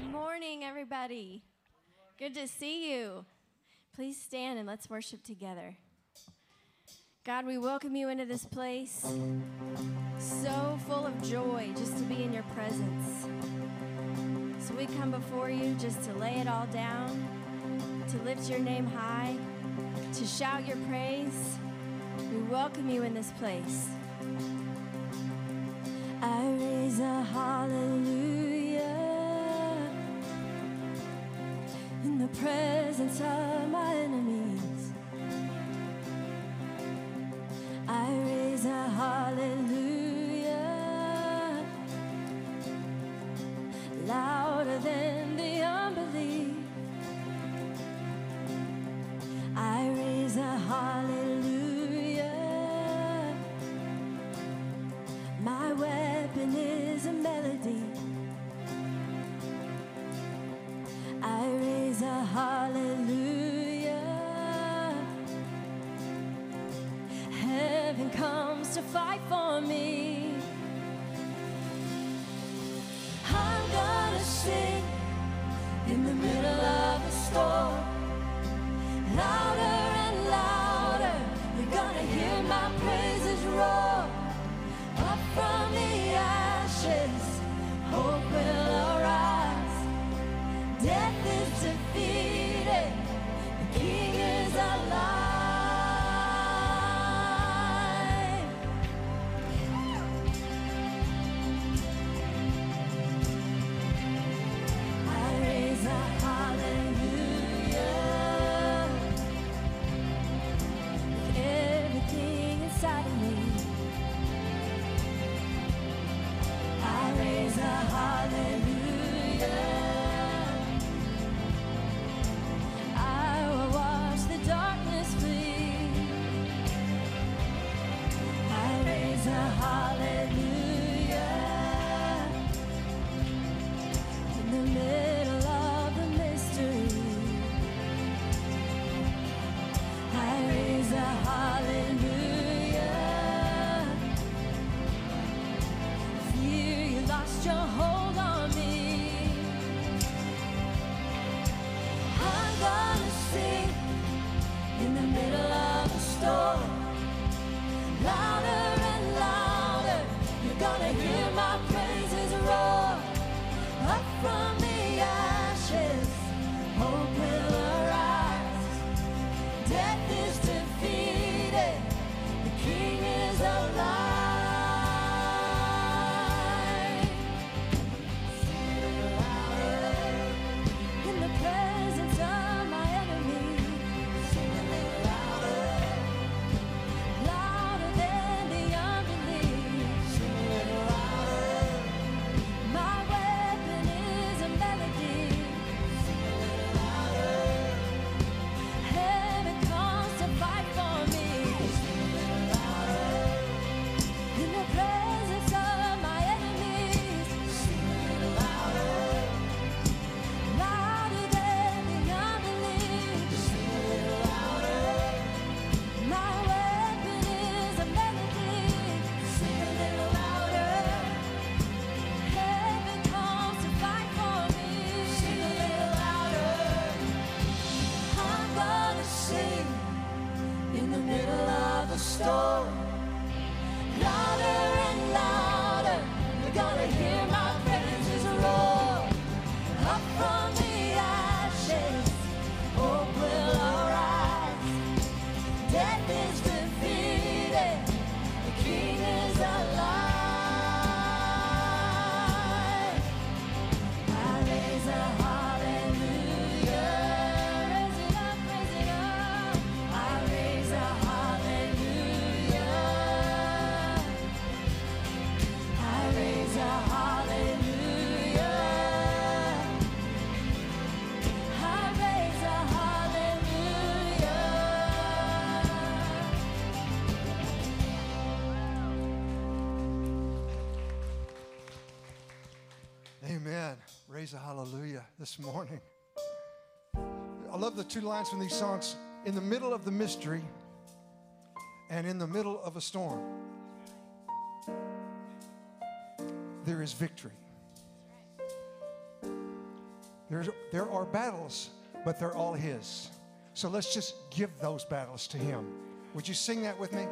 Good morning, everybody. Good to see you. Please stand and let's worship together. God, we welcome you into this place. So full of joy just to be in your presence. So we come before you just to lay it all down, to lift your name high, to shout your praise. We welcome you in this place. I raise a hallelujah in the presence of my enemies. I raise a hallelujah middle of a storm. This morning. I love the two lines from these songs in the middle of the mystery and in the middle of a storm. There is victory. There's, there are battles, but they're all His. So let's just give those battles to Him. Would you sing that with me?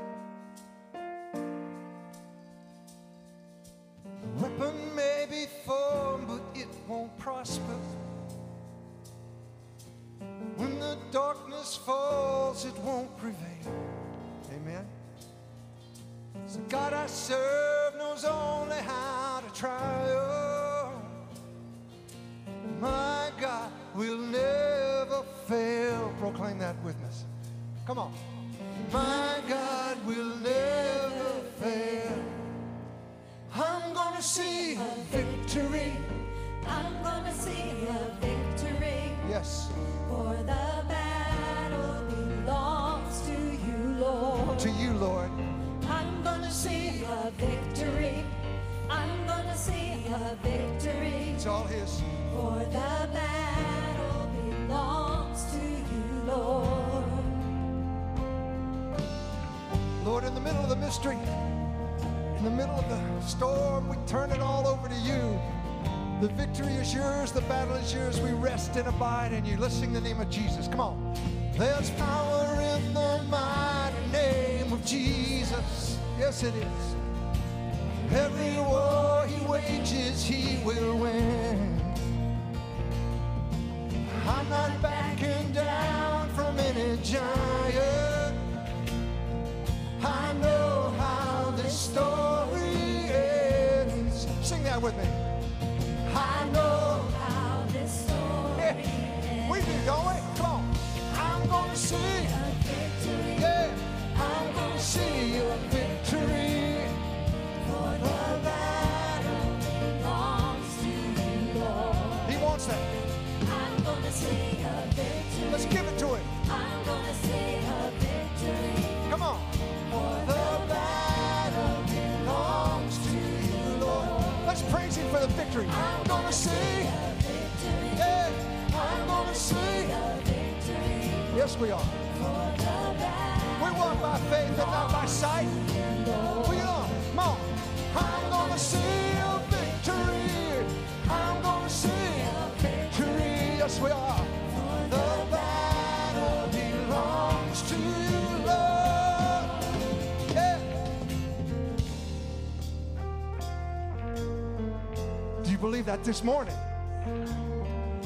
That this morning?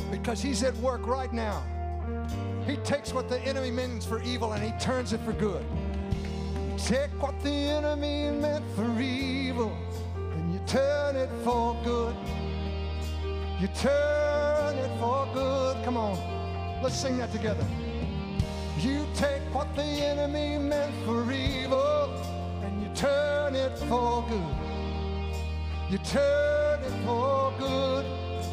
Because he's at work right now. He takes what the enemy means for evil and he turns it for good. You take what the enemy meant for evil and you turn it for good. You turn it for good. Come on, let's sing that together. You take what the enemy meant for evil and you turn it for good. You turn it for good.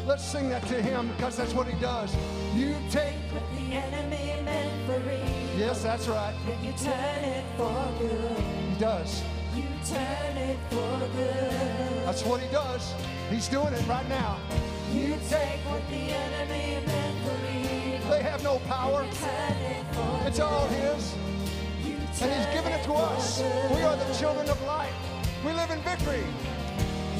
Let's sing that to him because that's what he does. You take, what the enemy meant for evil. yes, that's right. Then you turn it for good. He does. You turn it for good. That's what he does. He's doing it right now. You take what the enemy meant for evil. They have no power. You turn it It's all his. And he's given it to us. good. We are the children of light. We live in victory.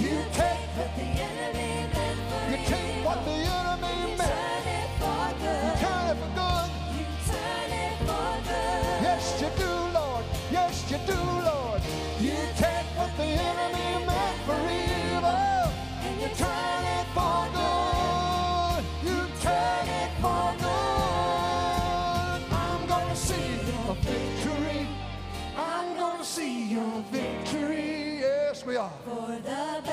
You take, what the enemy meant for you take what the enemy evil. meant. Turn it for You turn it for good. You turn it for good. Yes, you do, Lord. Yes, you do, Lord. You take what the enemy meant for evil. And you turn it for good. You turn it for good. I'm gonna see your victory. I'm gonna see your victory. Yes, we are. For the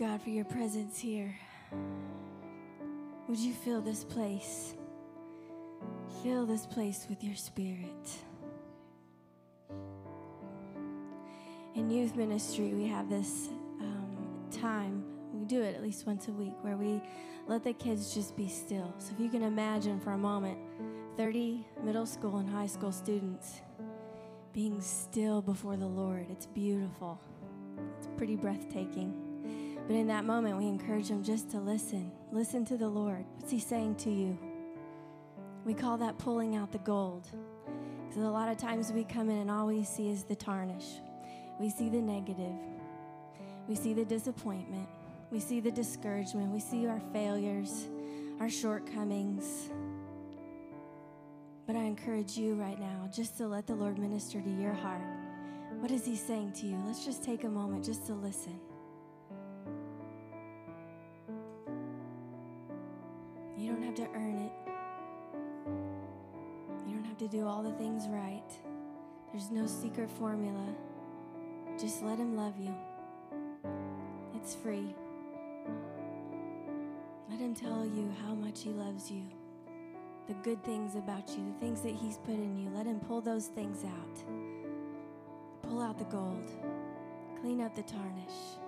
you, God, for your presence here. Would you fill this place? Fill this place with your spirit. In youth ministry, we have this um, time, we do it at least once a week, where we let the kids just be still. So if you can imagine for a moment 30 middle school and high school students being still before the Lord. It's beautiful. It's pretty breathtaking. But in that moment, we encourage them just to listen. Listen to the Lord. What's He saying to you? We call that pulling out the gold. Because a lot of times we come in and all we see is the tarnish. We see the negative. We see the disappointment. We see the discouragement. We see our failures, our shortcomings. But I encourage you right now just to let the Lord minister to your heart. What is He saying to you? Let's just take a moment just to listen. You don't have to earn it, you don't have to do all the things right. There's no secret formula. Just let Him love you, it's free. Let Him tell you how much He loves you the good things about you, the things that He's put in you. Let Him pull those things out. Pull out the gold, clean up the tarnish.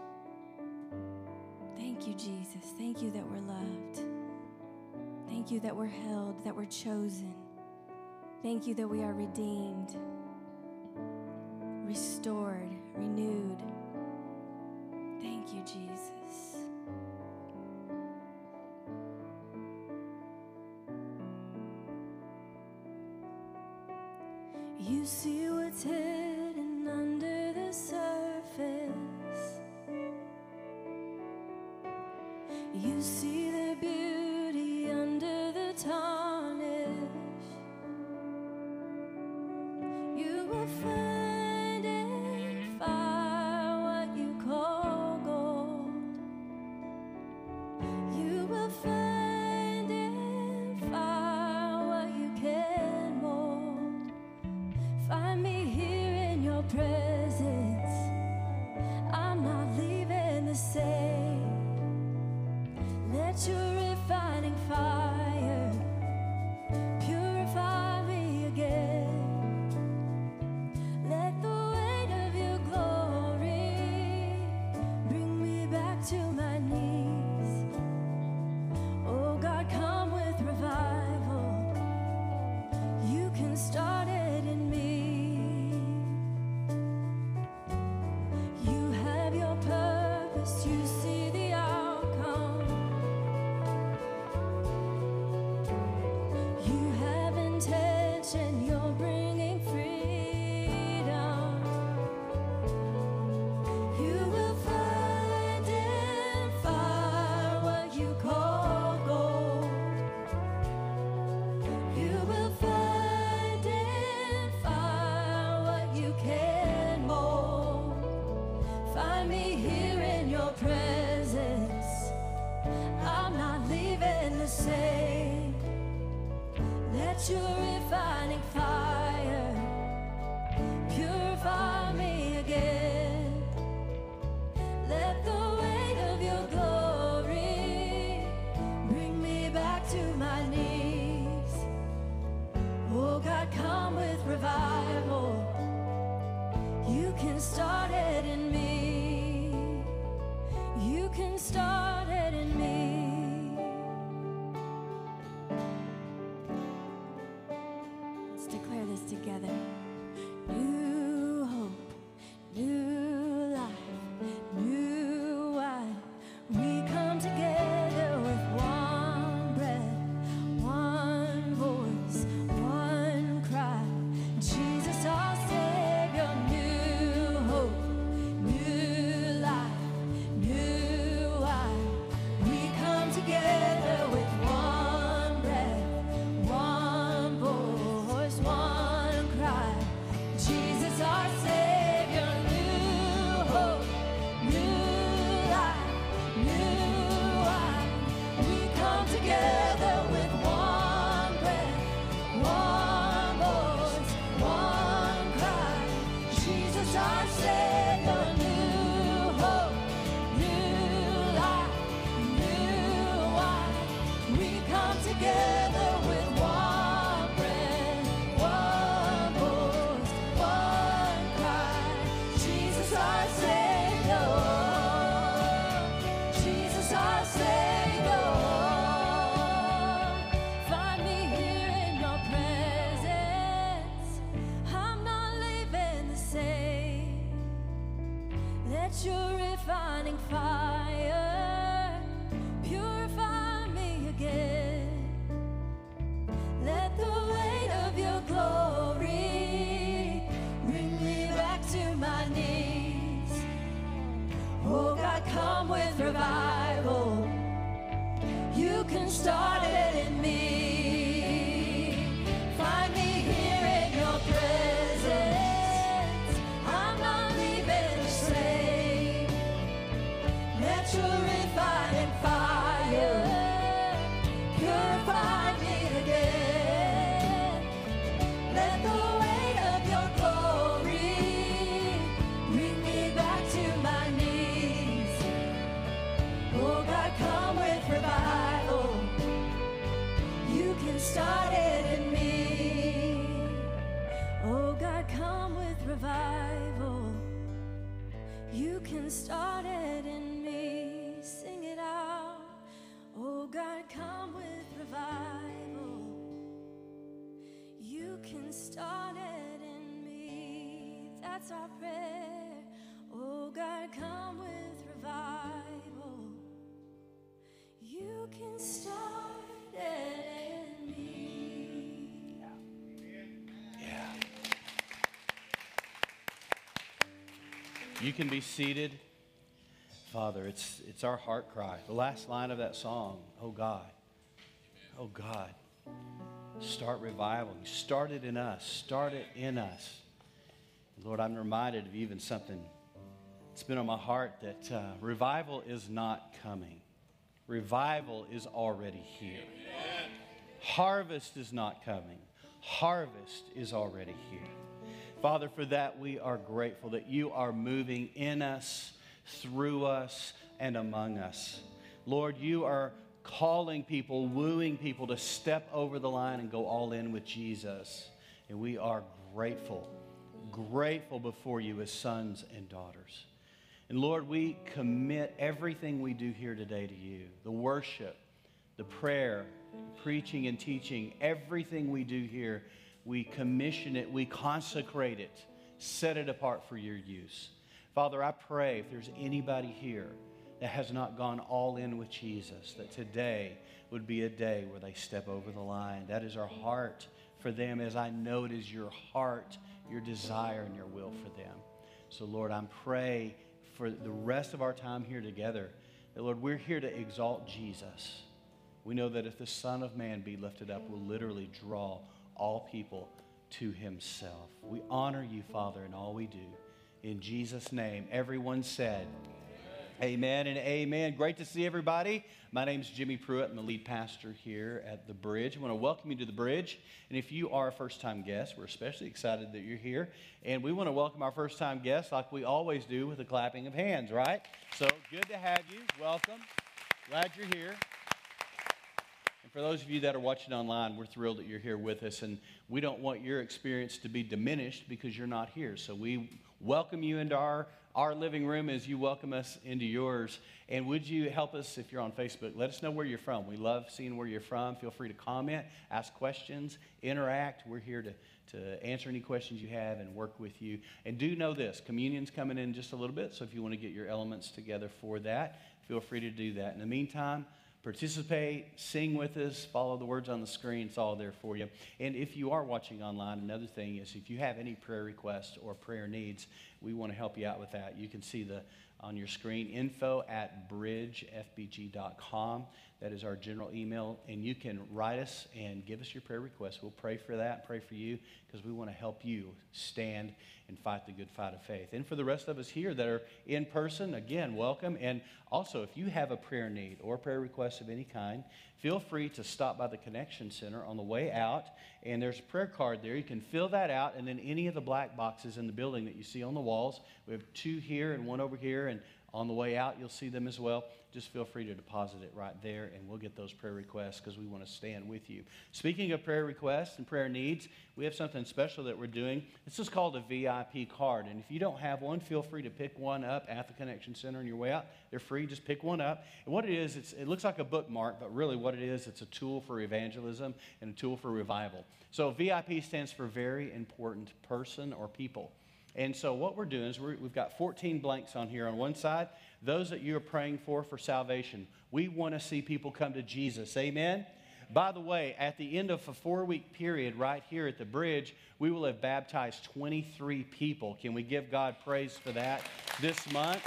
Thank you, Jesus. Thank you that we're loved. Thank you that we're held, that we're chosen. Thank you that we are redeemed, restored, renewed. Thank you, Jesus. This together. New That's our prayer. Oh God, come with revival. You can start it in me. Yeah. You can be seated. Father, it's, it's our heart cry. The last line of that song, oh God, oh God, start revival. Start it in us, start it in us. Lord, I'm reminded of even something that's been on my heart that uh, revival is not coming, revival is already here. Harvest is not coming, harvest is already here. Father, for that we are grateful that you are moving in us, through us, and among us. Lord, you are calling people, wooing people to step over the line and go all in with Jesus. And we are grateful, grateful before you as sons and daughters. And Lord, we commit everything we do here today to you the worship, the prayer, the preaching and teaching, everything we do here, we commission it, we consecrate it, set it apart for your use. Father, I pray if there's anybody here that has not gone all in with Jesus, that today would be a day where they step over the line. That is our heart for them, as I know it is your heart, your desire, and your will for them. So, Lord, I'm pray for the rest of our time here together that, Lord, we're here to exalt Jesus. We know that if the Son of Man be lifted up, will literally draw all people to himself. We honor you, Father, in all we do. In Jesus' name, everyone said, Amen and amen. Great to see everybody. My name is Jimmy Pruitt. I'm the lead pastor here at the Bridge. I want to welcome you to the Bridge. And if you are a first time guest, we're especially excited that you're here. And we want to welcome our first time guests like we always do with a clapping of hands, right? So good to have you. Welcome. Glad you're here. And for those of you that are watching online, we're thrilled that you're here with us. And we don't want your experience to be diminished because you're not here. So we welcome you into our, our living room as you welcome us into yours. And would you help us if you're on Facebook? Let us know where you're from. We love seeing where you're from. Feel free to comment, ask questions, interact. We're here to, to answer any questions you have and work with you. And do know this communion's coming in just a little bit. So if you want to get your elements together for that, feel free to do that. In the meantime, participate, sing with us, follow the words on the screen. It's all there for you. And if you are watching online, another thing is if you have any prayer requests or prayer needs, we want to help you out with that. You can see the on your screen info at bridgefbg.com. That is our general email. And you can write us and give us your prayer requests. We'll pray for that, pray for you, because we want to help you stand and fight the good fight of faith. And for the rest of us here that are in person, again, welcome. And also, if you have a prayer need or prayer request of any kind, feel free to stop by the Connection Center on the way out. And there's a prayer card there. You can fill that out, and then any of the black boxes in the building that you see on the walls. We have two here and one over here, and on the way out, you'll see them as well. Just feel free to deposit it right there, and we'll get those prayer requests because we want to stand with you. Speaking of prayer requests and prayer needs, we have something special that we're doing. This is called a VIP card, and if you don't have one, feel free to pick one up at the Connection Center on your way out. They're free. Just pick one up. And what it is, it looks like a bookmark, but really what it is, it's a tool for evangelism and a tool for revival. So VIP stands for very important person or people. And so what we're doing is we have got 14 blanks on here on one side. Those that you're praying for for salvation. We want to see people come to Jesus. Amen. By the way, at the end of a four week period right here at the bridge, we will have baptized 23 people. Can we give God praise for that this month?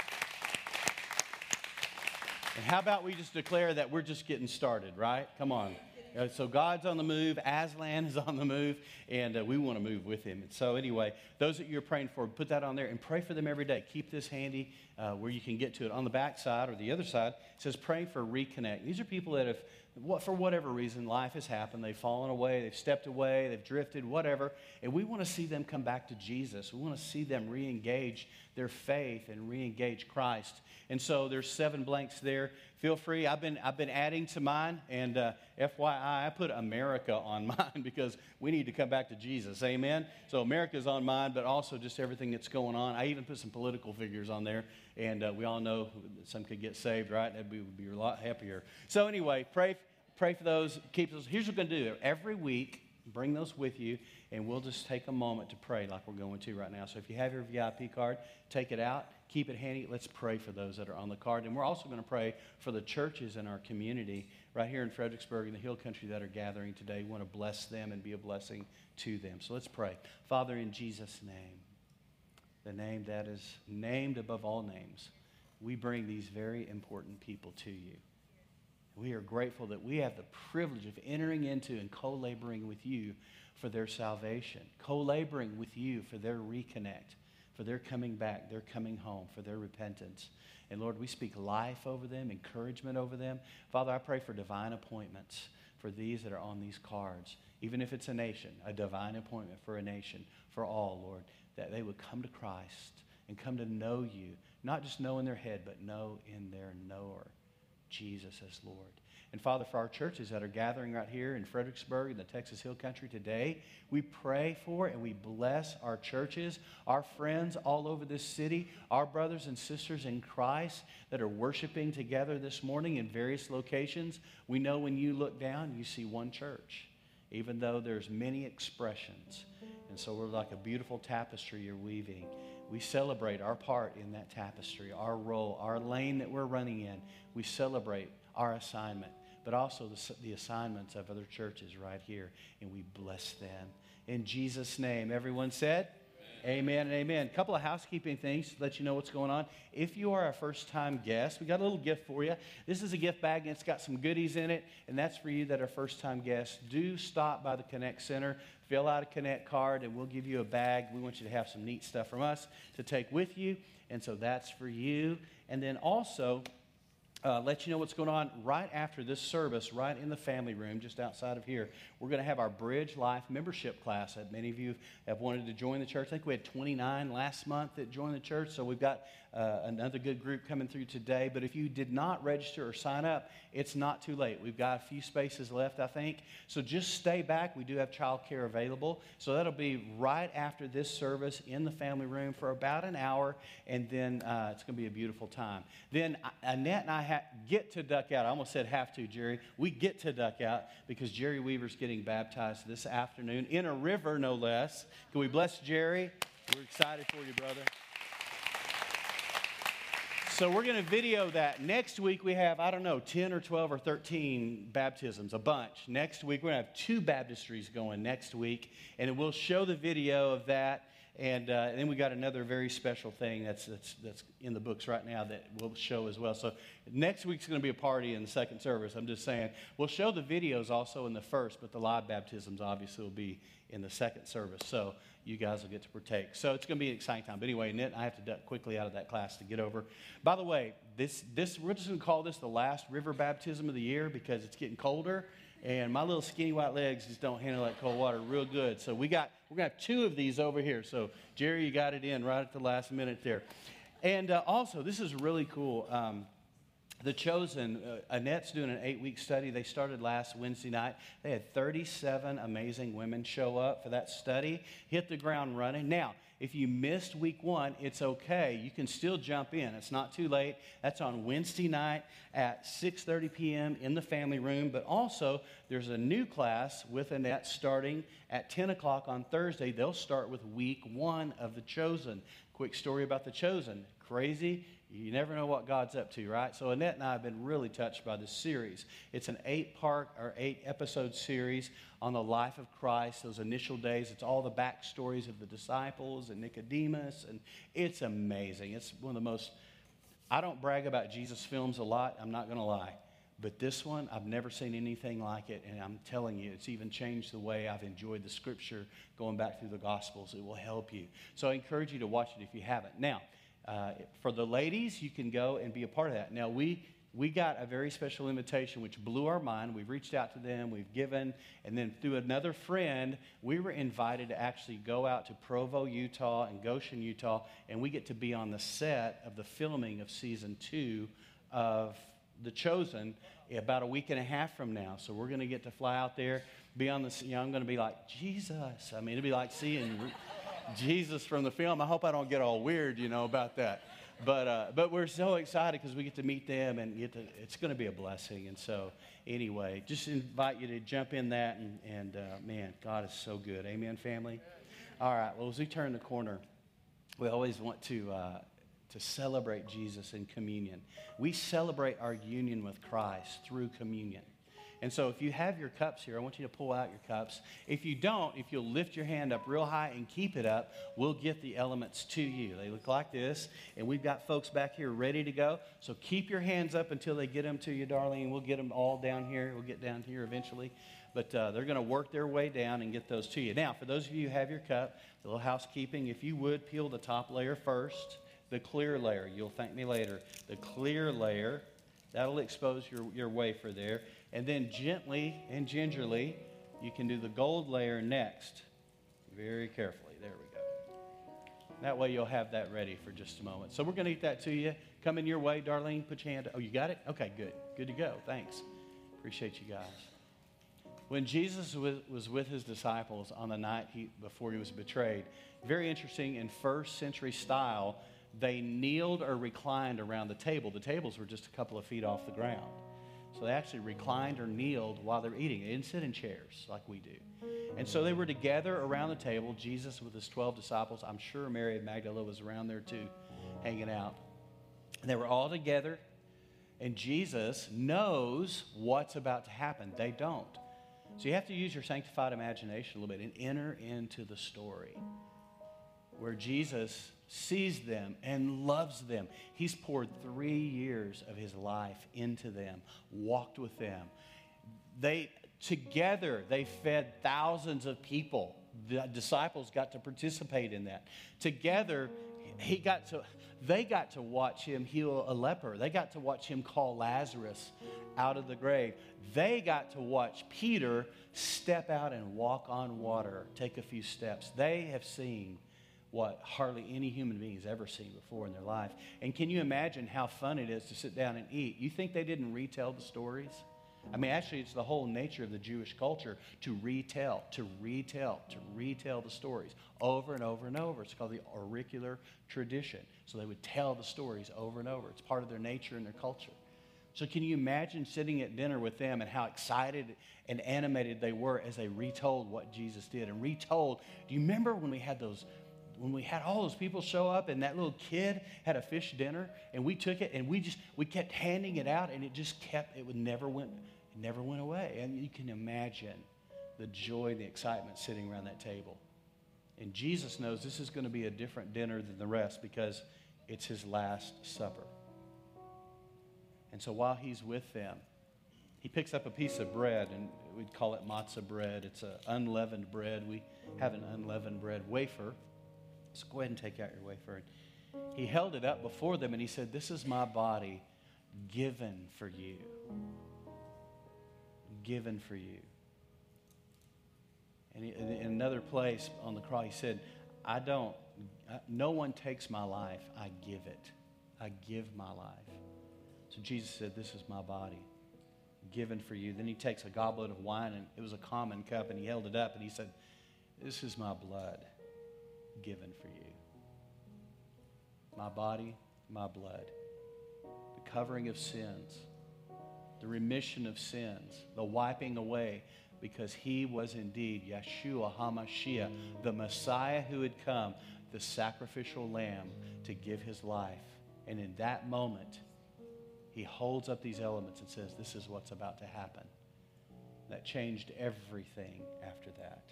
And how about we just declare that we're just getting started, right? Come on. Uh, so God's on the move, Aslan is on the move, and uh, we want to move with him. And so, anyway, those that you're praying for, put that on there and pray for them every day. Keep this handy uh, where you can get to it. On the back side or the other side, it says pray for reconnect. These are people that have, what, for whatever reason, life has happened. They've fallen away, they've stepped away, they've drifted, whatever. And we want to see them come back to Jesus. We want to see them re engage their faith and re engage Christ. And so there's seven blanks there. Feel free. I've been, I've been adding to mine. And uh, FYI, I put America on mine because we need to come back to Jesus. Amen? So America's on mine, but also just everything that's going on. I even put some political figures on there. And uh, we all know some could get saved, right? That would be a lot happier. So anyway, pray, pray for those. Keep those. Here's what we're going to do. Every week, bring those with you, and we'll just take a moment to pray like we're going to right now. So if you have your VIP card, take it out keep it handy. Let's pray for those that are on the card. And we're also going to pray for the churches in our community right here in Fredericksburg in the Hill Country that are gathering today. We want to bless them and be a blessing to them. So let's pray. Father, in Jesus' name, the name that is named above all names, we bring these very important people to you. We are grateful that we have the privilege of entering into and co laboring with you for their salvation, co laboring with you for their reconnect for their coming back, their coming home, for their repentance. And Lord, we speak life over them, encouragement over them. Father, I pray for divine appointments for these that are on these cards, even if it's a nation, a divine appointment for a nation, for all, Lord, that they would come to Christ and come to know you, not just know in their head, but know in their knower, Jesus as Lord. And Father, for our churches that are gathering right here in Fredericksburg in the Texas Hill Country today, we pray for and we bless our churches, our friends all over this city, our brothers and sisters in Christ that are worshiping together this morning in various locations. We know when you look down, you see one church, even though there's many expressions. And so we're like a beautiful tapestry you're weaving. We celebrate our part in that tapestry, our role, our lane that we're running in. We celebrate our assignment but also the, the assignments of other churches right here. And we bless them. In Jesus' name, everyone said, Amen and amen. A couple of housekeeping things to let you know what's going on. If you are a first time guest, we got a little gift for you. This is a gift bag and it's got some goodies in it, and that's for you that are first time guests. Do stop by the Connect Center, fill out a Connect card, and we'll give you a bag. We want you to have some neat stuff from us to take with you, and so that's for you. And then also, uh, let you know what's going on right after this service, right in the family room, just outside of here. We're going to have our Bridge Life membership class many of you have wanted to join the church. I think we had 29 last month that joined the church, so we've got uh, another good group coming through today. But if you did not register or sign up, it's not too late. We've got a few spaces left, I think. So just stay back. We do have childcare available. So that'll be right after this service in the family room for about an hour, and then uh, it's going to be a beautiful time. Then uh, Annette and I ha- get to duck out. I almost said have to, Jerry. We get to duck out because Jerry Weaver's getting baptized this afternoon in a river, no less. Can we bless Jerry? We're excited for you, brother. So we're going to video that. Next week we have, I don't know, 10 or 12 or 13 baptisms, a bunch. Next week we're going to have two baptistries going next week, and we'll show the video of that. And, uh, and then we got another very special thing that's, that's, that's in the books right now that we'll show as well. So next week's going to be a party in the second service. I'm just saying. We'll show the videos also in the first, but the live baptisms obviously will be in the second service. So you guys will get to partake. So it's going to be an exciting time. But anyway, Nit, I have to duck quickly out of that class to get over. By the way, this, this we're just going to call this the last river baptism of the year because it's getting colder. And my little skinny white legs just don't handle that cold water real good. So we got we're gonna have two of these over here. So Jerry, you got it in right at the last minute there. And uh, also, this is really cool. Um, the Chosen, uh, Annette's doing an eight week study. They started last Wednesday night. They had 37 amazing women show up for that study, hit the ground running. Now, if you missed week one, it's okay. You can still jump in. It's not too late. That's on Wednesday night at 6:30 p.m. in the family room. But also, there's a new class with Annette starting at 10 o'clock on Thursday. They'll start with week one of the Chosen. Quick story about the Chosen. Crazy you never know what God's up to, right? So Annette and I have been really touched by this series. It's an eight part or eight episode series on the life of Christ, those initial days. It's all the backstories of the disciples and Nicodemus, and it's amazing. It's one of the most I don't brag about Jesus films a lot, I'm not going to lie. But this one, I've never seen anything like it, and I'm telling you, it's even changed the way I've enjoyed the scripture going back through the Gospels. It will help you. So I encourage you to watch it if you haven't. Now, uh, for the ladies, you can go and be a part of that. Now, we we got a very special invitation which blew our mind. We've reached out to them, we've given, and then through another friend, we were invited to actually go out to Provo, Utah, and Goshen, Utah, and we get to be on the set of the filming of season two of The Chosen about a week and a half from now. So we're going to get to fly out there, be on the, you know, I'm going to be like, Jesus. I mean, it'll be like seeing Jesus from the film. I hope I don't get all weird, you know, about that but, uh, but we're so excited because we get to meet them and get to, it's going to be a blessing. And so, anyway, just invite you to jump in that. And, and uh, man, God is so good. Amen, family? All right, well, as we turn the corner, we always want to, uh, to celebrate Jesus in communion. We celebrate our union with Christ through communion. And so if you have your cups here, I want you to pull out your cups. If you don't, if you'll lift your hand up real high and keep it up, we'll get the elements to you. They look like this, and we've got folks back here ready to go. So keep your hands up until they get them to you, darling. We'll get them all down here. We'll get down here eventually. But uh, they're going to work their way down and get those to you. Now, for those of you who have your cup, a little housekeeping, if you would peel the top layer first, the clear layer. You'll thank me later. The clear layer, that'll expose your, your wafer there. And then gently and gingerly, you can do the gold layer next. Very carefully. There we go. That way you'll have that ready for just a moment. So we're going to eat that to you. Coming your way, Darlene. Put your hand. Oh, you got it? Okay, good. Good to go. Thanks. Appreciate you guys. When Jesus was with his disciples on the night he, before he was betrayed, very interesting in first century style, they kneeled or reclined around the table. The tables were just a couple of feet off the ground. So they actually reclined or kneeled while they're eating. They didn't sit in chairs like we do. And so they were together around the table, Jesus with his 12 disciples. I'm sure Mary of Magdala was around there too, hanging out. And they were all together, and Jesus knows what's about to happen. They don't. So you have to use your sanctified imagination a little bit and enter into the story where Jesus sees them and loves them. He's poured three years of his life into them, walked with them. They together they fed thousands of people. The disciples got to participate in that. Together, he got to they got to watch him heal a leper. They got to watch him call Lazarus out of the grave. They got to watch Peter step out and walk on water, take a few steps. They have seen what hardly any human being has ever seen before in their life. And can you imagine how fun it is to sit down and eat? You think they didn't retell the stories? I mean, actually, it's the whole nature of the Jewish culture to retell, to retell, to retell the stories over and over and over. It's called the auricular tradition. So they would tell the stories over and over. It's part of their nature and their culture. So, can you imagine sitting at dinner with them and how excited and animated they were as they retold what Jesus did and retold? Do you remember when we had those when we had all those people show up and that little kid had a fish dinner and we took it and we just we kept handing it out and it just kept it would never went it never went away. And you can imagine the joy the excitement sitting around that table. And jesus knows this is going to be a different dinner than the rest because it's his last supper. And so while he's with them he picks up a piece of bread and we'd call it matzah bread. It's an unleavened bread. We have an unleavened bread wafer so go ahead and take out your wafer. He held it up before them and he said, This is my body given for you. Given for you. And in another place on the cross, he said, I don't, no one takes my life, I give it. I give my life. So Jesus said, This is my body given for you. Then he takes a goblet of wine, and it was a common cup, and he held it up and he said, This is my blood given for you. My body, my blood. The covering of sins, the remission of sins, the wiping away, because he was indeed Yeshua HaMashiach, the Messiah who had come, the sacrificial lamb to give his life. And in that moment, he holds up these elements and says, This is what's about to happen. That changed everything after that.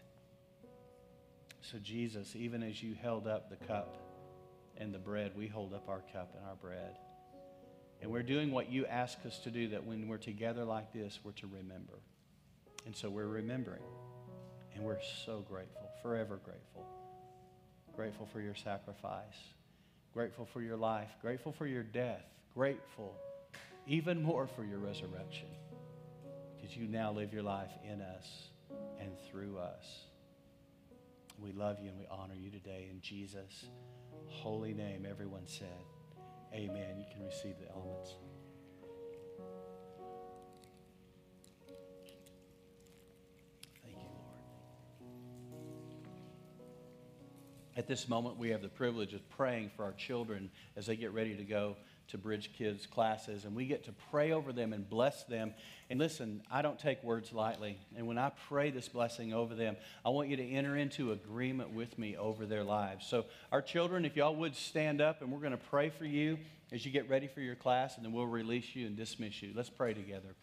So, Jesus, even as you held up the cup and the bread, we hold up our cup and our bread. And we're doing what you ask us to do, that when we're together like this, we're to remember. And so we're remembering. And we're so grateful, forever grateful. Grateful for your sacrifice, grateful for your life, grateful for your death, grateful even more for your resurrection. Because you now live your life in us and through us. We love you and we honor you today in Jesus' holy name. Everyone said, Amen. You can receive the elements. At this moment, we have the privilege of praying for our children as they get ready to go to Bridge Kids classes, and we get to pray over them and bless them. And listen, I don't take words lightly. And when I pray this blessing over them, I want you to enter into agreement with me over their lives. So, our children, if y'all would stand up, and we're going to pray for you as you get ready for your class, and then we'll release you and dismiss you. Let's pray together.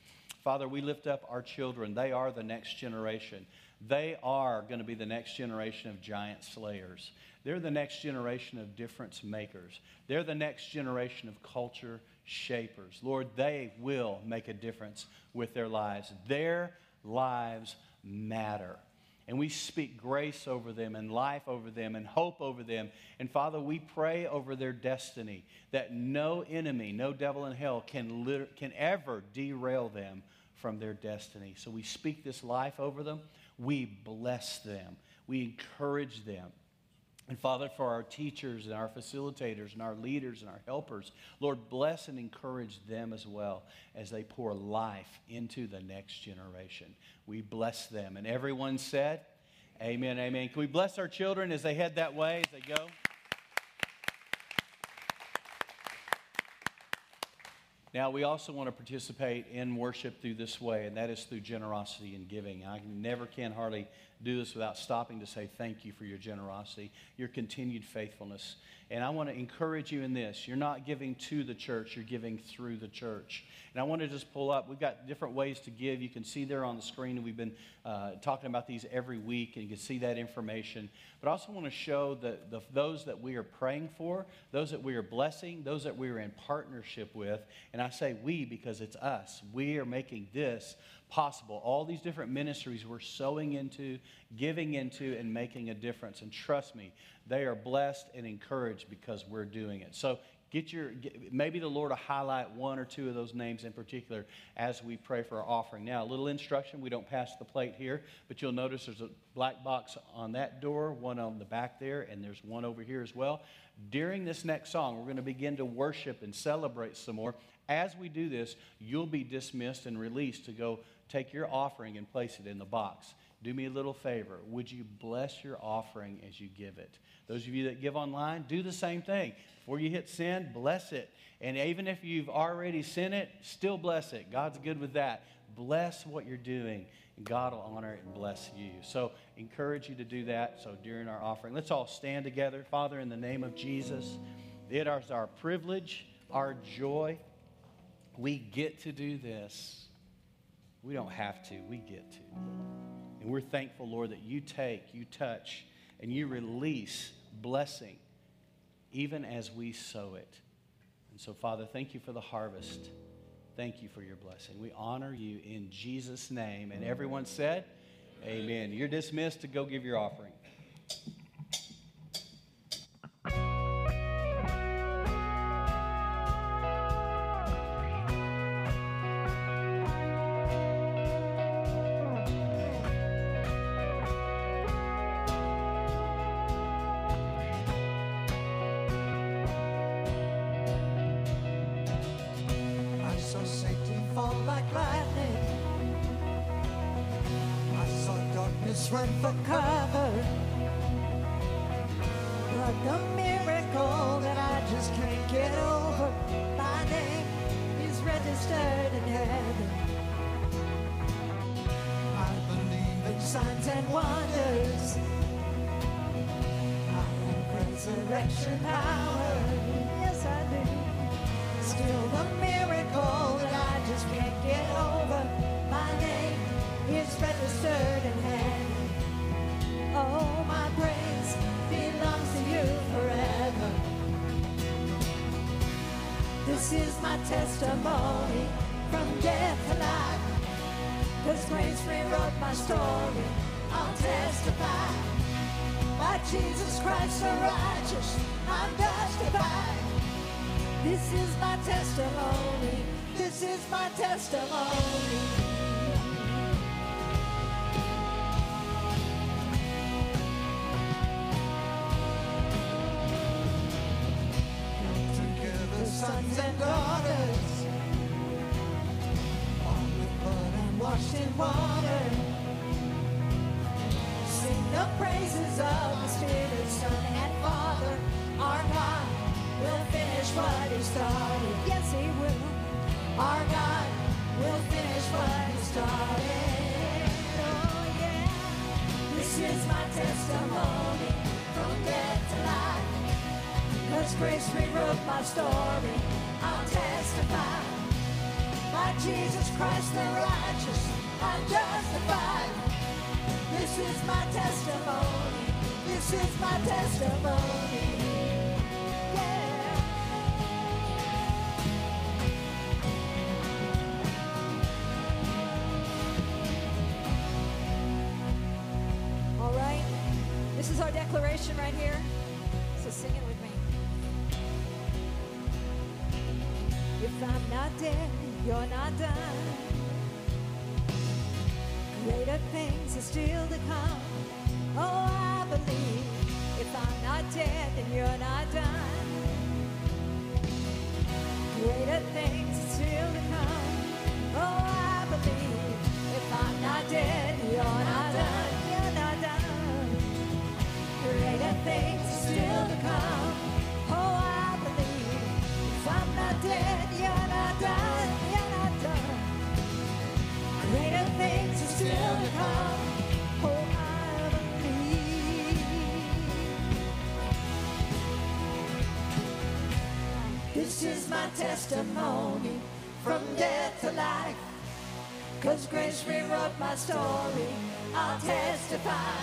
Father, we lift up our children. They are the next generation. They are going to be the next generation of giant slayers. They're the next generation of difference makers. They're the next generation of culture shapers. Lord, they will make a difference with their lives. Their lives matter. And we speak grace over them and life over them and hope over them. And Father, we pray over their destiny that no enemy, no devil in hell can, can ever derail them from their destiny. So we speak this life over them. We bless them. We encourage them. And Father, for our teachers and our facilitators and our leaders and our helpers, Lord, bless and encourage them as well as they pour life into the next generation. We bless them. And everyone said, Amen, amen. Can we bless our children as they head that way, as they go? Now, we also want to participate in worship through this way, and that is through generosity and giving. I never can hardly do this without stopping to say thank you for your generosity, your continued faithfulness. And I want to encourage you in this. You're not giving to the church, you're giving through the church. And I want to just pull up, we've got different ways to give. You can see there on the screen, we've been uh, talking about these every week, and you can see that information. But I also want to show that the, those that we are praying for, those that we are blessing, those that we are in partnership with. And I say we because it's us. We are making this possible. All these different ministries we're sowing into, giving into, and making a difference. And trust me, they are blessed and encouraged because we're doing it. So get your get, maybe the Lord will highlight one or two of those names in particular as we pray for our offering. Now, a little instruction: we don't pass the plate here, but you'll notice there's a black box on that door, one on the back there, and there's one over here as well. During this next song, we're going to begin to worship and celebrate some more. As we do this, you'll be dismissed and released to go take your offering and place it in the box. Do me a little favor. Would you bless your offering as you give it? Those of you that give online, do the same thing. Before you hit send, bless it. And even if you've already sent it, still bless it. God's good with that. Bless what you're doing, and God will honor it and bless you. So, encourage you to do that. So, during our offering, let's all stand together. Father, in the name of Jesus, it is our privilege, our joy. We get to do this. We don't have to, we get to. And we're thankful, Lord, that you take, you touch, and you release blessing even as we sow it. And so, Father, thank you for the harvest. Thank you for your blessing. We honor you in Jesus' name. And everyone said, Amen. You're dismissed to go give your offering. What He started. Yes, He will. Our God will finish what He started. Oh, yeah. This is my testimony from death to life. Cause grace rewrote my story. I'll testify. By Jesus Christ the righteous, I'm justified. This is my testimony. This is my testimony. If I'm not dead, you're not done. Greater things are still to come. Oh, I believe. If I'm not dead, then you're not done. Greater things are still to come. Testimony from death to life. Cause grace rewrote my story. I'll testify.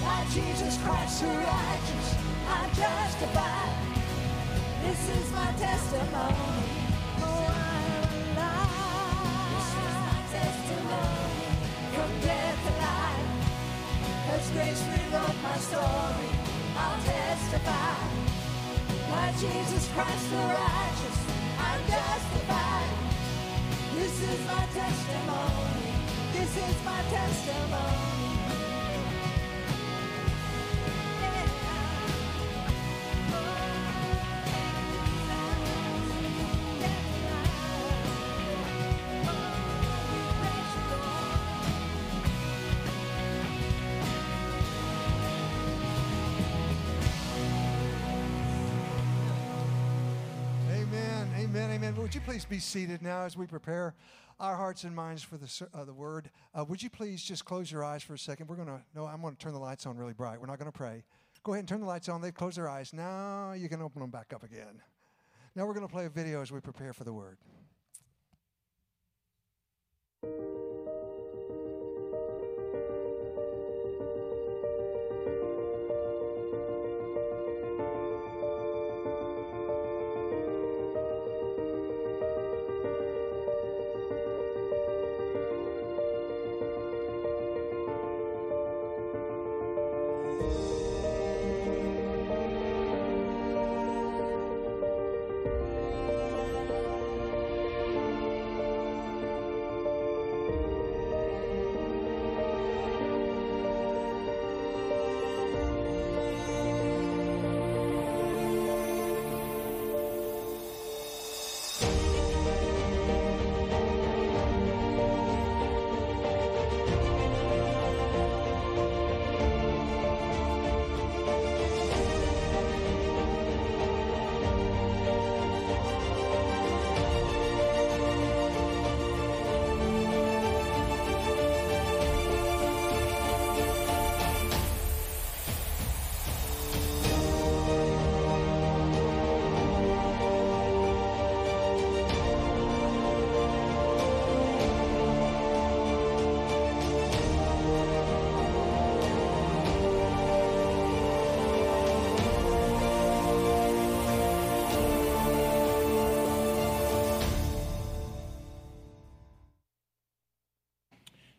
By Jesus Christ, the righteous, I'm justified. This is my testimony. Oh, I'm alive. This is my testimony from death to life. Cause grace rewrote my story. I'll testify. By Jesus Christ, the righteous, justified. This is my testimony. This is my testimony. Amen. Would you please be seated now as we prepare our hearts and minds for the, uh, the word? Uh, would you please just close your eyes for a second? We're going to, no, I'm going to turn the lights on really bright. We're not going to pray. Go ahead and turn the lights on. They've closed their eyes. Now you can open them back up again. Now we're going to play a video as we prepare for the word.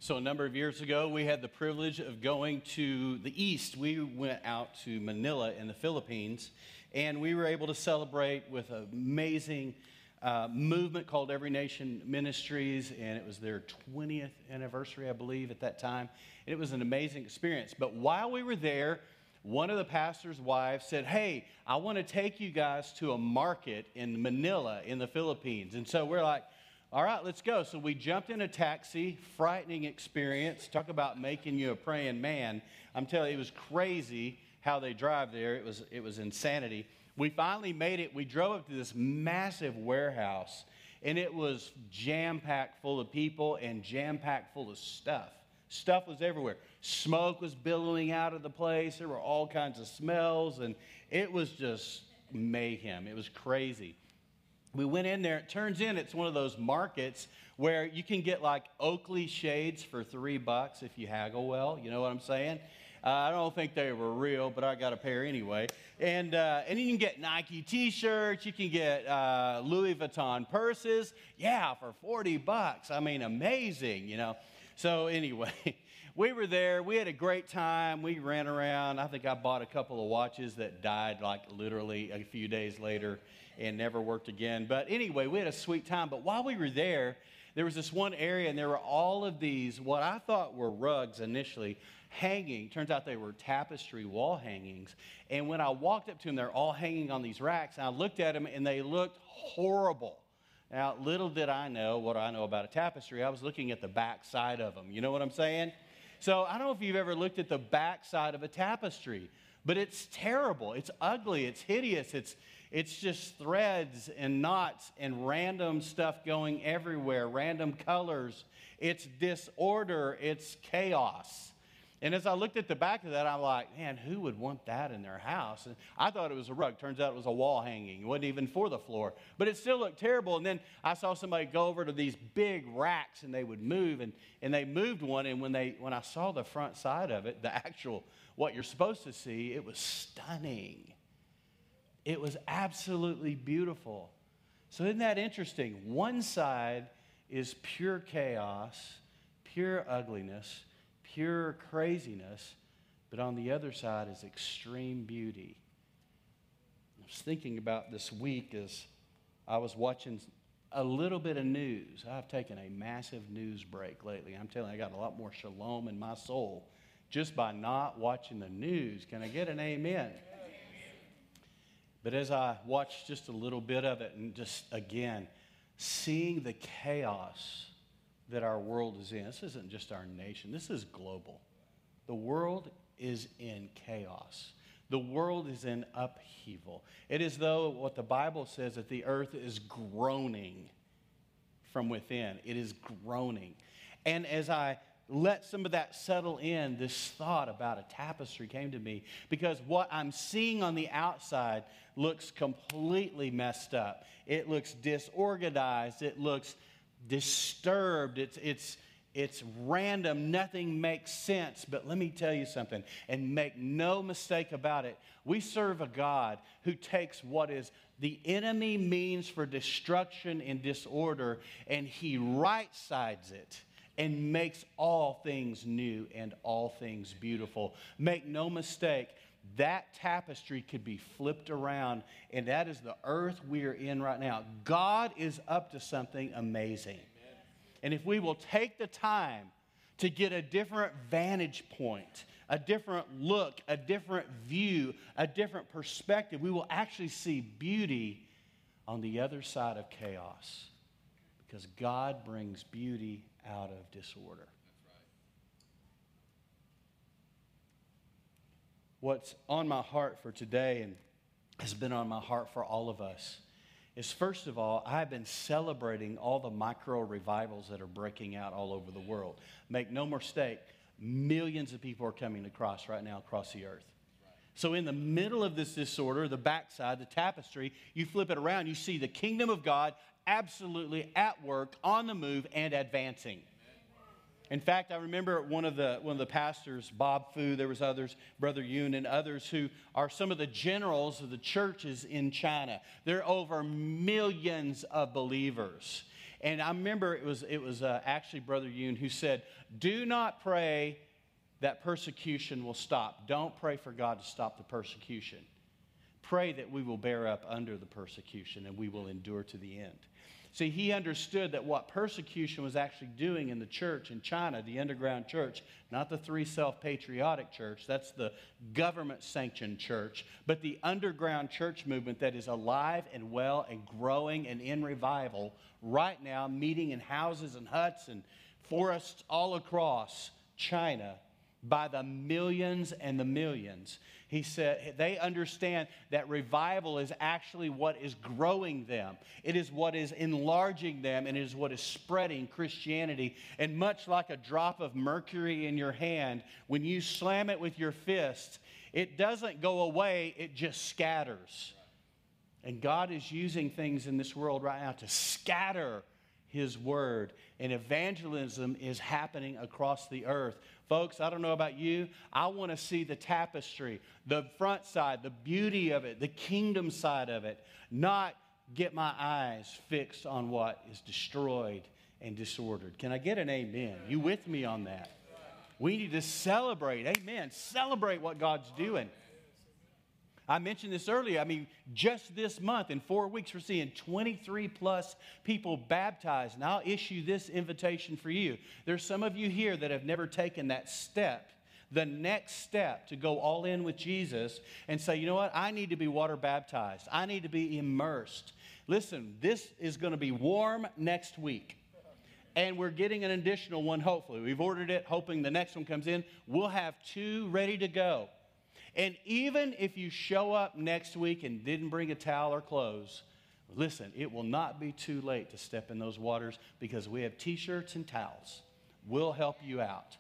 So, a number of years ago, we had the privilege of going to the east. We went out to Manila in the Philippines, and we were able to celebrate with an amazing uh, movement called Every Nation Ministries, and it was their 20th anniversary, I believe, at that time. And it was an amazing experience. But while we were there, one of the pastor's wives said, Hey, I want to take you guys to a market in Manila in the Philippines. And so we're like, all right, let's go. So we jumped in a taxi, frightening experience. Talk about making you a praying man. I'm telling you, it was crazy how they drive there. It was, it was insanity. We finally made it. We drove up to this massive warehouse, and it was jam packed full of people and jam packed full of stuff. Stuff was everywhere. Smoke was billowing out of the place. There were all kinds of smells, and it was just mayhem. It was crazy we went in there. It turns in it's one of those markets where you can get like Oakley shades for three bucks if you haggle well. You know what I'm saying? Uh, I don't think they were real, but I got a pair anyway. And, uh, and you can get Nike t shirts, you can get uh, Louis Vuitton purses. Yeah, for 40 bucks. I mean, amazing, you know. So, anyway, we were there. We had a great time. We ran around. I think I bought a couple of watches that died like literally a few days later and never worked again. But anyway, we had a sweet time. But while we were there, there was this one area, and there were all of these, what I thought were rugs initially, hanging. Turns out they were tapestry wall hangings. And when I walked up to them, they're all hanging on these racks. And I looked at them, and they looked horrible. Now, little did I know what I know about a tapestry. I was looking at the back side of them. You know what I'm saying? So I don't know if you've ever looked at the back side of a tapestry, but it's terrible. It's ugly. It's hideous. It's, it's just threads and knots and random stuff going everywhere, random colors. It's disorder, it's chaos. And as I looked at the back of that, I'm like, man, who would want that in their house? And I thought it was a rug. Turns out it was a wall hanging. It wasn't even for the floor. But it still looked terrible. And then I saw somebody go over to these big racks and they would move. And, and they moved one. And when, they, when I saw the front side of it, the actual, what you're supposed to see, it was stunning. It was absolutely beautiful. So, isn't that interesting? One side is pure chaos, pure ugliness, pure craziness, but on the other side is extreme beauty. I was thinking about this week as I was watching a little bit of news. I've taken a massive news break lately. I'm telling you, I got a lot more shalom in my soul just by not watching the news. Can I get an amen? But as I watched just a little bit of it, and just again, seeing the chaos that our world is in, this isn't just our nation, this is global. The world is in chaos. The world is in upheaval. It is though what the Bible says that the earth is groaning from within. It is groaning. And as I let some of that settle in, this thought about a tapestry came to me because what I'm seeing on the outside looks completely messed up. It looks disorganized. It looks disturbed. It's, it's, it's random. Nothing makes sense. But let me tell you something, and make no mistake about it. We serve a God who takes what is the enemy means for destruction and disorder, and he right sides it and makes all things new and all things beautiful. Make no mistake, that tapestry could be flipped around, and that is the earth we are in right now. God is up to something amazing. Amen. And if we will take the time to get a different vantage point, a different look, a different view, a different perspective, we will actually see beauty on the other side of chaos. Because God brings beauty out of disorder. What's on my heart for today and has been on my heart for all of us is first of all, I've been celebrating all the micro revivals that are breaking out all over the world. Make no mistake, millions of people are coming to across right now across the earth. So, in the middle of this disorder, the backside, the tapestry, you flip it around, you see the kingdom of God absolutely at work, on the move, and advancing. In fact, I remember one of the one of the pastors, Bob Fu, there was others, Brother Yun, and others who are some of the generals of the churches in China. There are over millions of believers. And I remember it was, it was uh, actually Brother Yun who said, Do not pray that persecution will stop. Don't pray for God to stop the persecution. Pray that we will bear up under the persecution and we will endure to the end. See, he understood that what persecution was actually doing in the church in China, the underground church, not the three self patriotic church, that's the government sanctioned church, but the underground church movement that is alive and well and growing and in revival right now, meeting in houses and huts and forests all across China by the millions and the millions. He said they understand that revival is actually what is growing them. It is what is enlarging them and it is what is spreading Christianity. And much like a drop of mercury in your hand, when you slam it with your fist, it doesn't go away, it just scatters. And God is using things in this world right now to scatter his word. And evangelism is happening across the earth. Folks, I don't know about you. I want to see the tapestry, the front side, the beauty of it, the kingdom side of it, not get my eyes fixed on what is destroyed and disordered. Can I get an amen? You with me on that? We need to celebrate. Amen. Celebrate what God's doing. I mentioned this earlier. I mean, just this month, in four weeks, we're seeing 23 plus people baptized. And I'll issue this invitation for you. There's some of you here that have never taken that step, the next step to go all in with Jesus and say, you know what? I need to be water baptized, I need to be immersed. Listen, this is going to be warm next week. And we're getting an additional one, hopefully. We've ordered it, hoping the next one comes in. We'll have two ready to go. And even if you show up next week and didn't bring a towel or clothes, listen, it will not be too late to step in those waters because we have t shirts and towels. We'll help you out.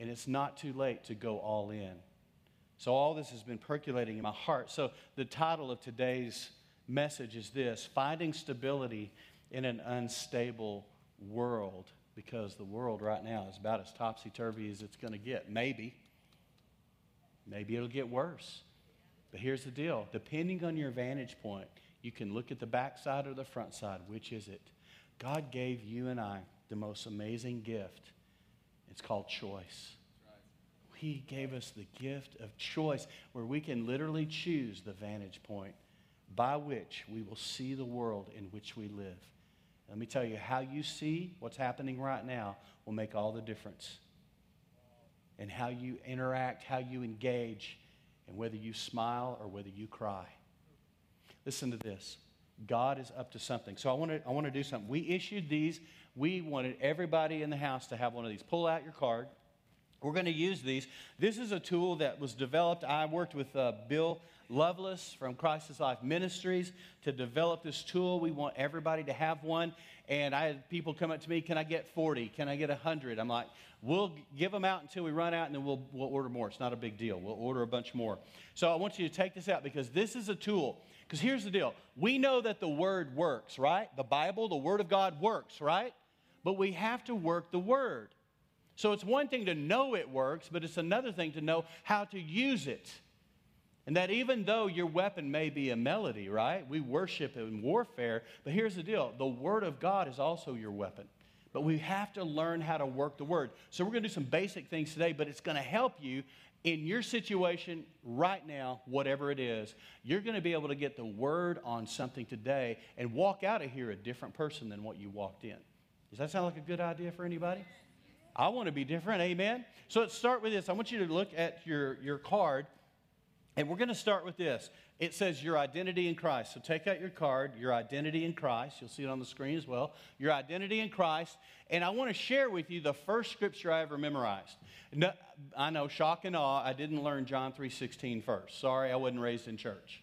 And it's not too late to go all in. So, all this has been percolating in my heart. So, the title of today's message is this Finding Stability in an Unstable World. Because the world right now is about as topsy turvy as it's going to get. Maybe. Maybe it'll get worse. But here's the deal depending on your vantage point, you can look at the backside or the front side. Which is it? God gave you and I the most amazing gift. It's called choice. He gave us the gift of choice where we can literally choose the vantage point by which we will see the world in which we live. Let me tell you, how you see what's happening right now will make all the difference and how you interact, how you engage, and whether you smile or whether you cry. Listen to this. God is up to something. So I want to I want to do something. We issued these. We wanted everybody in the house to have one of these. Pull out your card. We're going to use these. This is a tool that was developed. I worked with uh, Bill Loveless from Christ's Life Ministries to develop this tool. We want everybody to have one. And I had people come up to me, Can I get 40? Can I get 100? I'm like, We'll give them out until we run out and then we'll, we'll order more. It's not a big deal. We'll order a bunch more. So I want you to take this out because this is a tool. Because here's the deal we know that the Word works, right? The Bible, the Word of God works, right? But we have to work the Word. So it's one thing to know it works, but it's another thing to know how to use it. And that even though your weapon may be a melody, right? We worship in warfare, but here's the deal the Word of God is also your weapon. But we have to learn how to work the Word. So we're going to do some basic things today, but it's going to help you in your situation right now, whatever it is. You're going to be able to get the Word on something today and walk out of here a different person than what you walked in. Does that sound like a good idea for anybody? I want to be different, amen? So let's start with this. I want you to look at your, your card and we're going to start with this. It says your identity in Christ. So take out your card, your identity in Christ. You'll see it on the screen as well. Your identity in Christ. And I want to share with you the first scripture I ever memorized. No, I know, shock and awe, I didn't learn John 3.16 first. Sorry, I wasn't raised in church.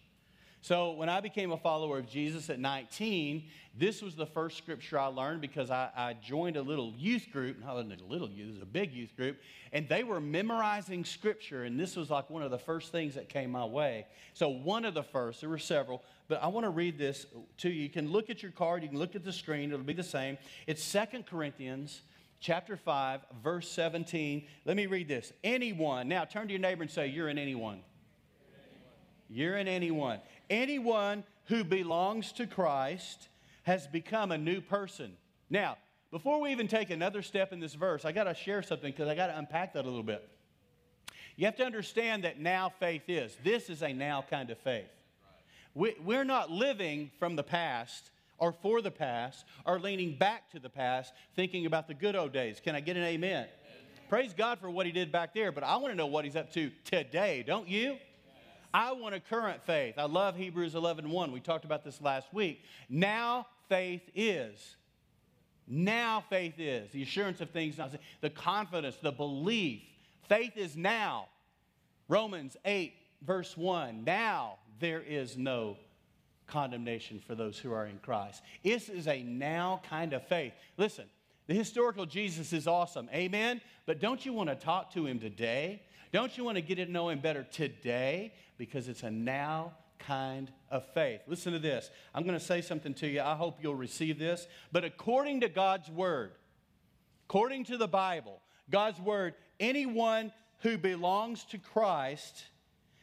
So when I became a follower of Jesus at 19, this was the first scripture I learned because I, I joined a little youth group. Not a little youth, it was a big youth group. And they were memorizing scripture, and this was like one of the first things that came my way. So one of the first, there were several, but I want to read this to you. You can look at your card, you can look at the screen, it'll be the same. It's Second Corinthians chapter 5, verse 17. Let me read this. Anyone, now turn to your neighbor and say, You're an anyone. You're in anyone. Anyone who belongs to Christ has become a new person. Now, before we even take another step in this verse, I got to share something because I got to unpack that a little bit. You have to understand that now faith is. This is a now kind of faith. We, we're not living from the past or for the past or leaning back to the past thinking about the good old days. Can I get an amen? Praise God for what he did back there, but I want to know what he's up to today, don't you? I want a current faith. I love Hebrews 11 1. We talked about this last week. Now faith is. Now faith is. The assurance of things not seen, the confidence, the belief. Faith is now. Romans 8, verse 1. Now there is no condemnation for those who are in Christ. This is a now kind of faith. Listen, the historical Jesus is awesome. Amen. But don't you want to talk to him today? Don't you want to get to know him better today? Because it's a now kind of faith. Listen to this. I'm going to say something to you. I hope you'll receive this. But according to God's word, according to the Bible, God's word, anyone who belongs to Christ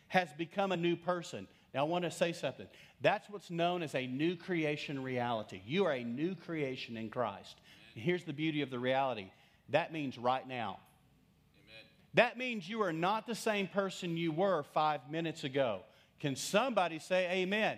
has become a new person. Now, I want to say something. That's what's known as a new creation reality. You are a new creation in Christ. And here's the beauty of the reality that means right now. That means you are not the same person you were five minutes ago. Can somebody say amen? amen?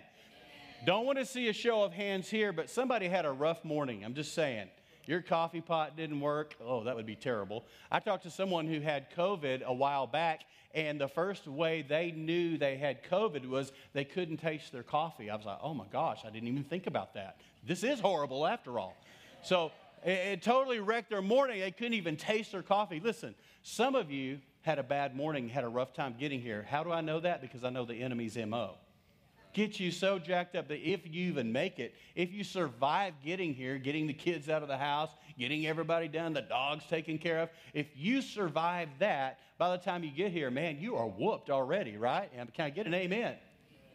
Don't want to see a show of hands here, but somebody had a rough morning. I'm just saying. Your coffee pot didn't work. Oh, that would be terrible. I talked to someone who had COVID a while back, and the first way they knew they had COVID was they couldn't taste their coffee. I was like, oh my gosh, I didn't even think about that. This is horrible after all. So it, it totally wrecked their morning. They couldn't even taste their coffee. Listen, some of you had a bad morning, had a rough time getting here. How do I know that? Because I know the enemy's MO. Get you so jacked up that if you even make it, if you survive getting here, getting the kids out of the house, getting everybody done, the dogs taken care of, if you survive that, by the time you get here, man, you are whooped already, right? And can I get an amen?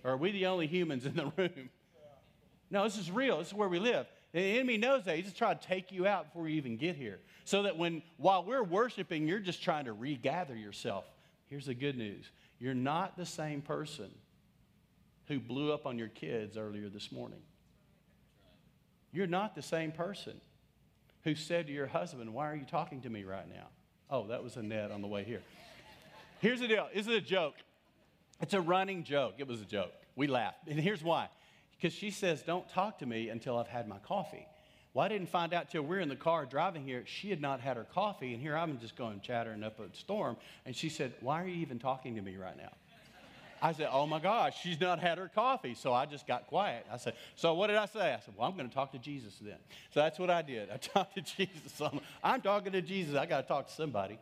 Or are we the only humans in the room? No, this is real. This is where we live. The enemy knows that. He's just trying to take you out before you even get here. So that when, while we're worshiping, you're just trying to regather yourself. Here's the good news you're not the same person who blew up on your kids earlier this morning. You're not the same person who said to your husband, Why are you talking to me right now? Oh, that was Annette on the way here. Here's the deal. Is it a joke? It's a running joke. It was a joke. We laughed. And here's why. Because she says, Don't talk to me until I've had my coffee. Well, I didn't find out till we are in the car driving here. She had not had her coffee, and here I'm just going chattering up a storm. And she said, Why are you even talking to me right now? I said, Oh my gosh, she's not had her coffee. So I just got quiet. I said, So what did I say? I said, Well, I'm going to talk to Jesus then. So that's what I did. I talked to Jesus. I'm, I'm talking to Jesus. I got to talk to somebody.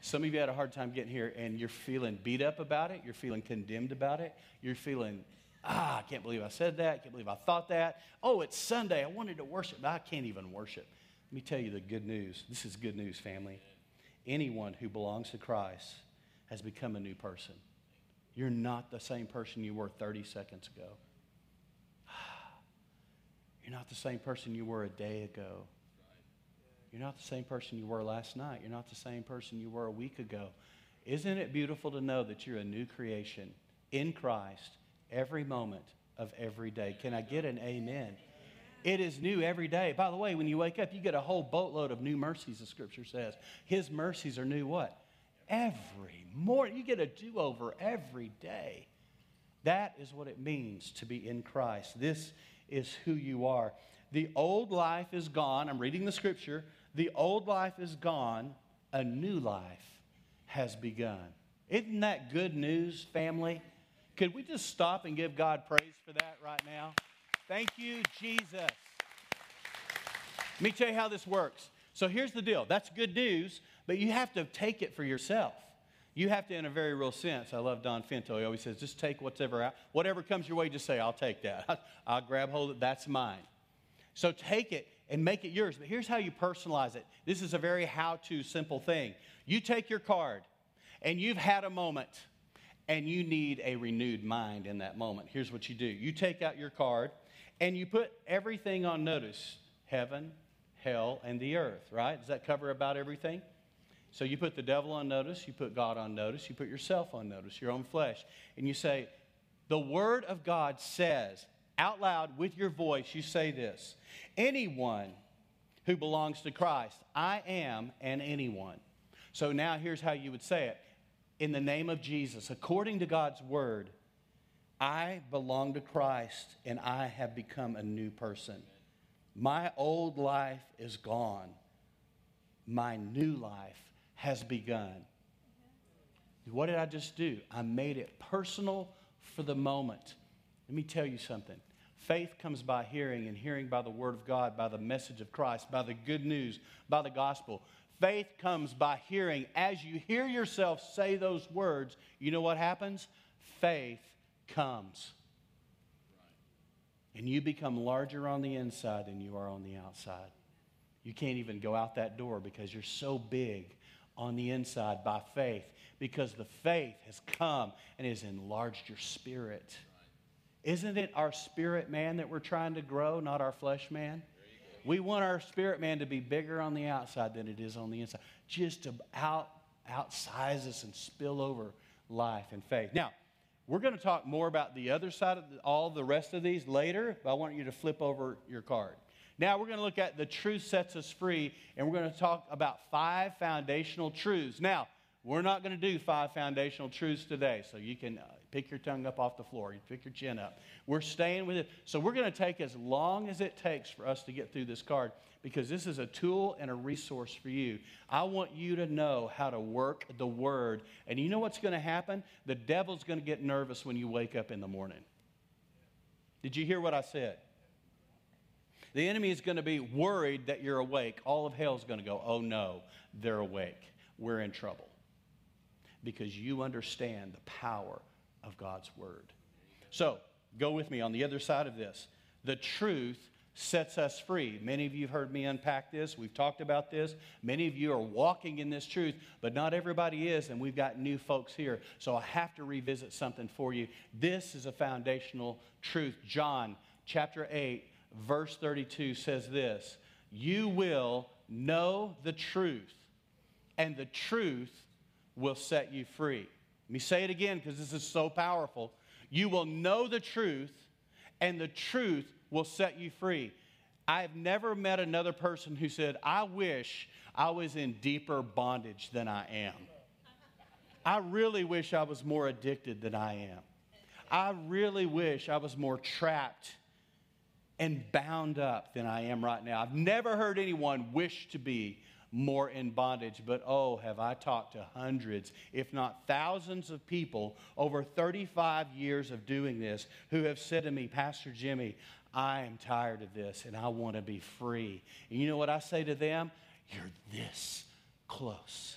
Some of you had a hard time getting here and you're feeling beat up about it. You're feeling condemned about it. You're feeling, ah, I can't believe I said that. I can't believe I thought that. Oh, it's Sunday. I wanted to worship, but I can't even worship. Let me tell you the good news. This is good news, family. Anyone who belongs to Christ has become a new person. You're not the same person you were 30 seconds ago. You're not the same person you were a day ago. You're not the same person you were last night. You're not the same person you were a week ago. Isn't it beautiful to know that you're a new creation in Christ every moment of every day? Can I get an amen? It is new every day. By the way, when you wake up, you get a whole boatload of new mercies, the scripture says. His mercies are new what? every morning. You get a do over every day. That is what it means to be in Christ. This is who you are. The old life is gone. I'm reading the scripture. The old life is gone. A new life has begun. Isn't that good news, family? Could we just stop and give God praise for that right now? Thank you, Jesus. Let me tell you how this works. So here's the deal that's good news, but you have to take it for yourself. You have to, in a very real sense. I love Don Finto. He always says, just take whatever out, whatever comes your way, just say, I'll take that. I'll grab hold of it. That's mine. So take it and make it yours. But here's how you personalize it. This is a very how to simple thing. You take your card and you've had a moment and you need a renewed mind in that moment. Here's what you do you take out your card and you put everything on notice heaven, hell, and the earth, right? Does that cover about everything? So you put the devil on notice, you put God on notice, you put yourself on notice, your own flesh, and you say, The Word of God says out loud with your voice, you say this Anyone who belongs to Christ, I am an anyone. So now here's how you would say it In the name of Jesus, according to God's word, I belong to Christ and I have become a new person. My old life is gone. My new life has begun. What did I just do? I made it personal for the moment. Let me tell you something. Faith comes by hearing, and hearing by the Word of God, by the message of Christ, by the good news, by the gospel. Faith comes by hearing. As you hear yourself say those words, you know what happens? Faith comes. And you become larger on the inside than you are on the outside. You can't even go out that door because you're so big on the inside by faith because the faith has come and has enlarged your spirit. Isn't it our spirit man that we're trying to grow, not our flesh man? We want our spirit man to be bigger on the outside than it is on the inside, just to out, outsize us and spill over life and faith. Now, we're going to talk more about the other side of the, all the rest of these later, but I want you to flip over your card. Now, we're going to look at the truth sets us free, and we're going to talk about five foundational truths. Now, we're not going to do five foundational truths today, so you can uh, pick your tongue up off the floor, you pick your chin up. We're staying with it. So we're going to take as long as it takes for us to get through this card because this is a tool and a resource for you. I want you to know how to work the word. And you know what's going to happen? The devil's going to get nervous when you wake up in the morning. Did you hear what I said? The enemy is going to be worried that you're awake. All of hell is going to go, oh no, they're awake. We're in trouble. Because you understand the power of God's word. So, go with me on the other side of this. The truth sets us free. Many of you have heard me unpack this. We've talked about this. Many of you are walking in this truth, but not everybody is, and we've got new folks here. So I have to revisit something for you. This is a foundational truth. John chapter 8, verse 32 says this You will know the truth, and the truth will set you free. Let me say it again because this is so powerful. You will know the truth, and the truth will set you free. I've never met another person who said, I wish I was in deeper bondage than I am. I really wish I was more addicted than I am. I really wish I was more trapped and bound up than I am right now. I've never heard anyone wish to be more in bondage, but oh, have I talked to hundreds, if not thousands of people over 35 years of doing this who have said to me, Pastor Jimmy, I am tired of this and I want to be free. And you know what I say to them? You're this close.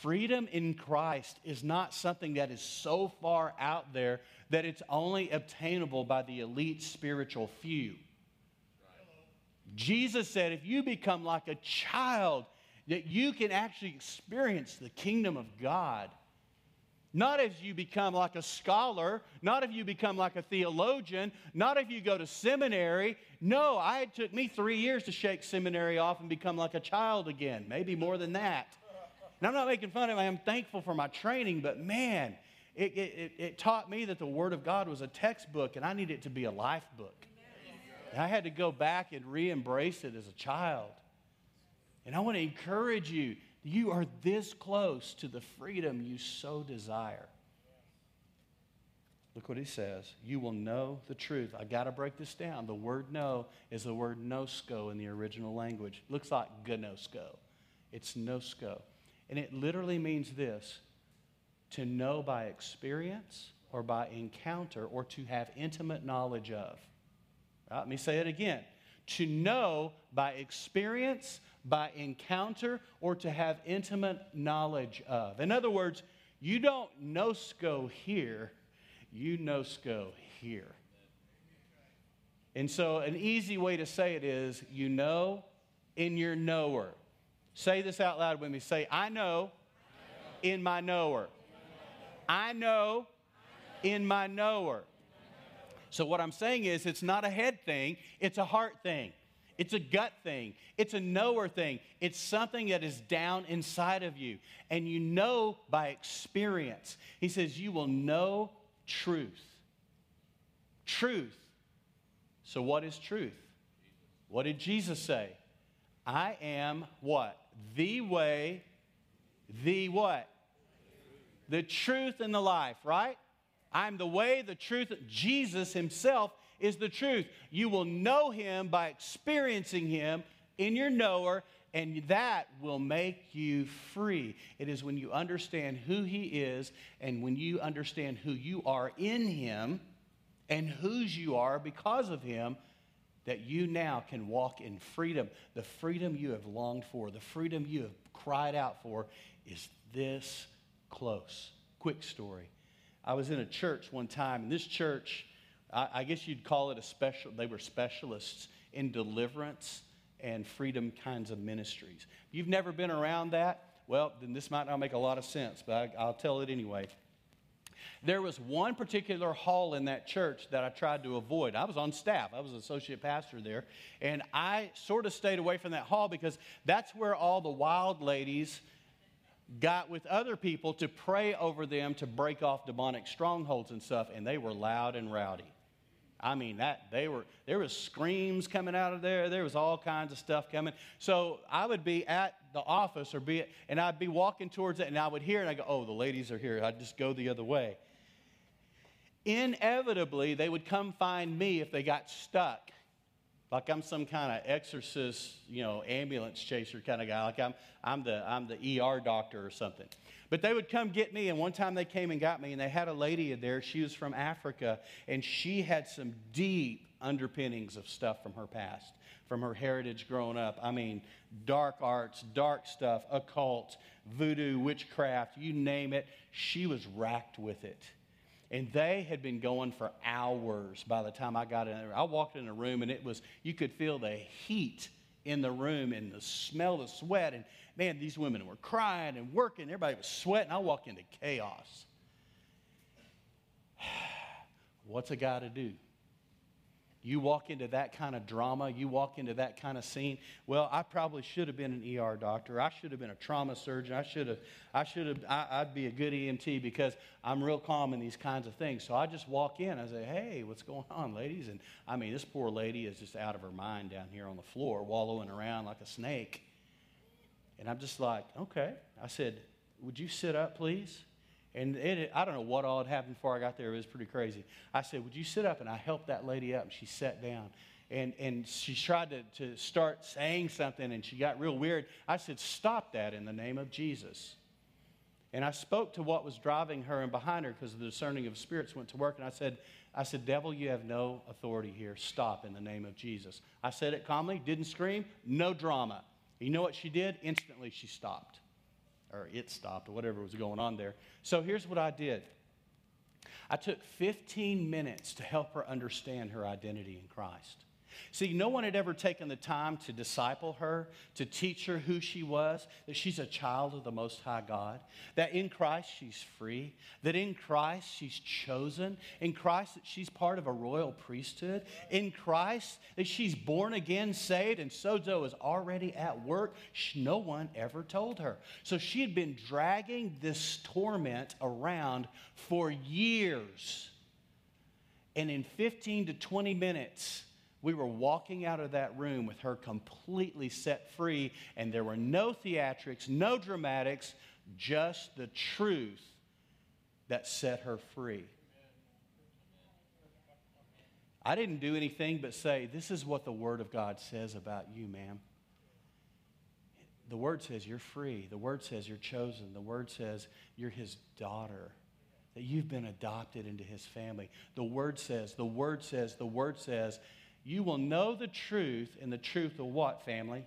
Freedom in Christ is not something that is so far out there that it's only obtainable by the elite spiritual few. Jesus said, if you become like a child, that you can actually experience the kingdom of God. Not as you become like a scholar, not if you become like a theologian, not if you go to seminary. No, I, it took me three years to shake seminary off and become like a child again, maybe more than that. And I'm not making fun of it, I'm thankful for my training, but man, it, it, it taught me that the Word of God was a textbook and I needed it to be a life book. And I had to go back and re embrace it as a child. And I want to encourage you you are this close to the freedom you so desire. Look what he says. You will know the truth. I got to break this down. The word know is the word nosko in the original language. Looks like gnosko. It's nosko. And it literally means this to know by experience or by encounter or to have intimate knowledge of. Let me say it again. To know by experience, by encounter, or to have intimate knowledge of. In other words, you don't nosco here, you nosco here. And so, an easy way to say it is you know in your knower. Say this out loud with me. Say, I know in my knower. I know in my knower. So, what I'm saying is, it's not a head thing, it's a heart thing. It's a gut thing. It's a knower thing. It's something that is down inside of you. And you know by experience. He says, You will know truth. truth. So, what is truth? What did Jesus say? I am what? The way, the what? The truth and the life, right? I'm the way, the truth. Jesus himself is the truth. You will know him by experiencing him in your knower, and that will make you free. It is when you understand who he is and when you understand who you are in him and whose you are because of him that you now can walk in freedom. The freedom you have longed for, the freedom you have cried out for is this close. Quick story. I was in a church one time, and this church, I, I guess you'd call it a special, they were specialists in deliverance and freedom kinds of ministries. You've never been around that, well, then this might not make a lot of sense, but I, I'll tell it anyway. There was one particular hall in that church that I tried to avoid. I was on staff, I was associate pastor there, and I sort of stayed away from that hall because that's where all the wild ladies got with other people to pray over them to break off demonic strongholds and stuff, and they were loud and rowdy. I mean that they were there was screams coming out of there. There was all kinds of stuff coming. So I would be at the office or be and I'd be walking towards it and I would hear and I go, "Oh, the ladies are here." I'd just go the other way. Inevitably, they would come find me if they got stuck. Like I'm some kind of exorcist, you know, ambulance chaser kind of guy. Like I'm, I'm, the, I'm the ER doctor or something. But they would come get me, and one time they came and got me, and they had a lady in there. She was from Africa, and she had some deep underpinnings of stuff from her past, from her heritage growing up. I mean, dark arts, dark stuff, occult, voodoo, witchcraft, you name it. She was racked with it. And they had been going for hours by the time I got in there. I walked in a room and it was, you could feel the heat in the room and the smell of sweat. And man, these women were crying and working. Everybody was sweating. I walked into chaos. What's a guy to do? You walk into that kind of drama, you walk into that kind of scene. Well, I probably should have been an ER doctor. I should have been a trauma surgeon. I should have, I should have, I, would be a good EMT because I'm real calm in these kinds of things. So I just walk in. I say, hey, what's going on, ladies? And I mean, this poor lady is just out of her mind down here on the floor, wallowing around like a snake. And I'm just like, okay. I said, would you sit up, please? And it, I don't know what all had happened before I got there. It was pretty crazy. I said, Would you sit up? And I helped that lady up, and she sat down. And, and she tried to, to start saying something, and she got real weird. I said, Stop that in the name of Jesus. And I spoke to what was driving her and behind her because the discerning of spirits went to work. And I said, I said, Devil, you have no authority here. Stop in the name of Jesus. I said it calmly, didn't scream, no drama. You know what she did? Instantly she stopped or it stopped, or whatever was going on there. So here's what I did I took 15 minutes to help her understand her identity in Christ. See, no one had ever taken the time to disciple her, to teach her who she was, that she's a child of the Most High God, that in Christ she's free, that in Christ she's chosen, in Christ that she's part of a royal priesthood, in Christ that she's born again, saved, and sozo is already at work. No one ever told her. So she had been dragging this torment around for years. And in 15 to 20 minutes, we were walking out of that room with her completely set free, and there were no theatrics, no dramatics, just the truth that set her free. I didn't do anything but say, This is what the Word of God says about you, ma'am. The Word says you're free. The Word says you're chosen. The Word says you're His daughter, that you've been adopted into His family. The Word says, the Word says, the Word says, you will know the truth, and the truth will what, family?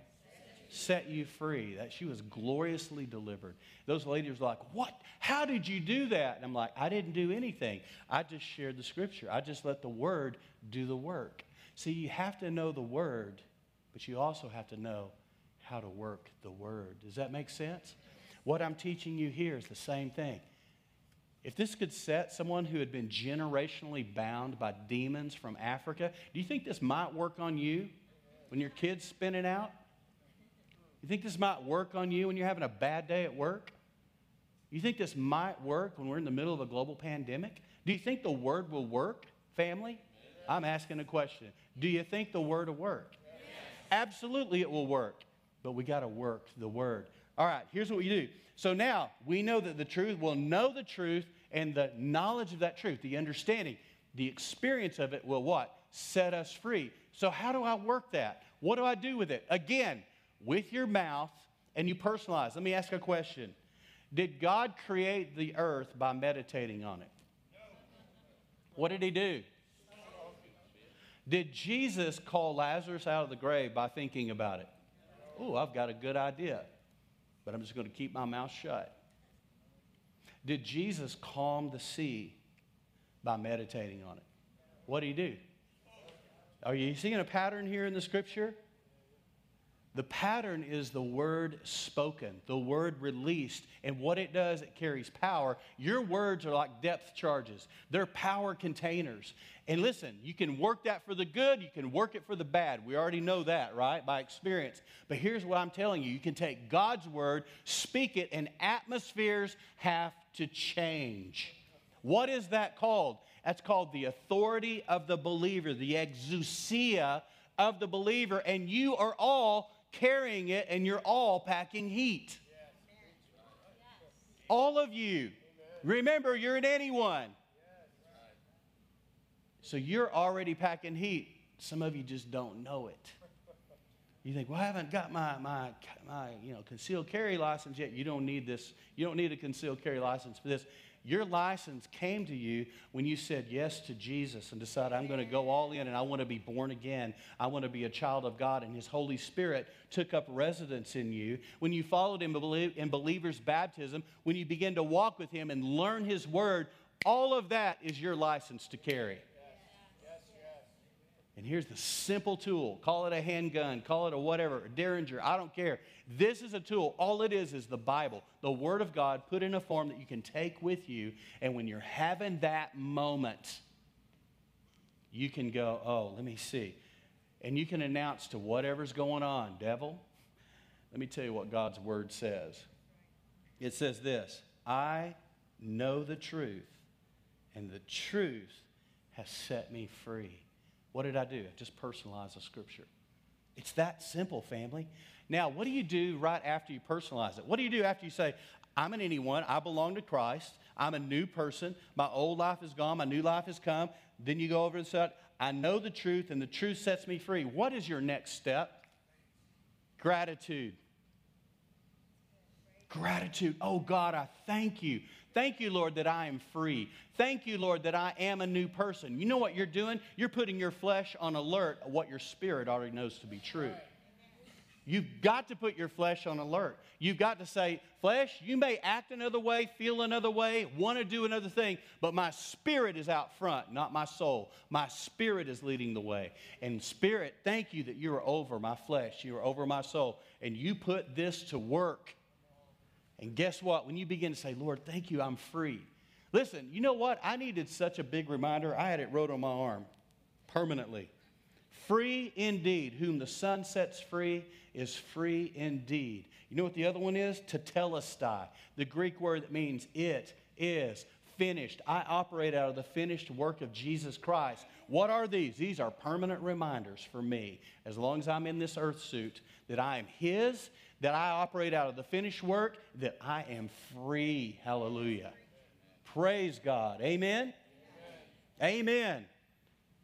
Set you free. That she was gloriously delivered. Those ladies were like, What? How did you do that? And I'm like, I didn't do anything. I just shared the scripture. I just let the word do the work. See, you have to know the word, but you also have to know how to work the word. Does that make sense? What I'm teaching you here is the same thing. If this could set someone who had been generationally bound by demons from Africa, do you think this might work on you when your kid's spinning out? You think this might work on you when you're having a bad day at work? You think this might work when we're in the middle of a global pandemic? Do you think the word will work, family? I'm asking a question. Do you think the word will work? Absolutely, it will work. But we got to work the word. All right, here's what we do. So now we know that the truth, we'll know the truth, and the knowledge of that truth, the understanding, the experience of it will what? Set us free. So, how do I work that? What do I do with it? Again, with your mouth, and you personalize. Let me ask a question Did God create the earth by meditating on it? What did he do? Did Jesus call Lazarus out of the grave by thinking about it? Oh, I've got a good idea, but I'm just going to keep my mouth shut. Did Jesus calm the sea by meditating on it? What did he do? Are you seeing a pattern here in the scripture? The pattern is the word spoken, the word released. And what it does, it carries power. Your words are like depth charges, they're power containers. And listen, you can work that for the good, you can work it for the bad. We already know that, right? By experience. But here's what I'm telling you you can take God's word, speak it, and atmospheres have to change. What is that called? That's called the authority of the believer, the exousia of the believer. And you are all carrying it and you're all packing heat. All of you. Remember, you're an anyone. So you're already packing heat. Some of you just don't know it. You think, well, I haven't got my, my, my you know, concealed carry license yet. You don't need this. You don't need a concealed carry license for this. Your license came to you when you said yes to Jesus and decided, I'm going to go all in and I want to be born again. I want to be a child of God. And His Holy Spirit took up residence in you. When you followed Him in believer's baptism, when you begin to walk with Him and learn His Word, all of that is your license to carry. And here's the simple tool call it a handgun, call it a whatever, a derringer, I don't care. This is a tool. All it is is the Bible, the Word of God, put in a form that you can take with you. And when you're having that moment, you can go, oh, let me see. And you can announce to whatever's going on, devil, let me tell you what God's Word says. It says this I know the truth, and the truth has set me free. What did I do? I just personalized the scripture. It's that simple, family. Now, what do you do right after you personalize it? What do you do after you say, I'm an anyone, I belong to Christ, I'm a new person, my old life is gone, my new life has come. Then you go over and say, I know the truth, and the truth sets me free. What is your next step? Gratitude. Gratitude. Oh God, I thank you Thank you, Lord, that I am free. Thank you, Lord, that I am a new person. You know what you're doing? You're putting your flesh on alert what your spirit already knows to be true. You've got to put your flesh on alert. You've got to say, Flesh, you may act another way, feel another way, want to do another thing, but my spirit is out front, not my soul. My spirit is leading the way. And, Spirit, thank you that you are over my flesh, you are over my soul, and you put this to work. And guess what? When you begin to say, Lord, thank you, I'm free. Listen, you know what? I needed such a big reminder. I had it wrote on my arm permanently. Free indeed. Whom the son sets free is free indeed. You know what the other one is? Tetelestai, the Greek word that means it is finished. I operate out of the finished work of Jesus Christ. What are these? These are permanent reminders for me, as long as I'm in this earth suit, that I am His that I operate out of the finished work, that I am free. Hallelujah. Praise God. Amen. Amen.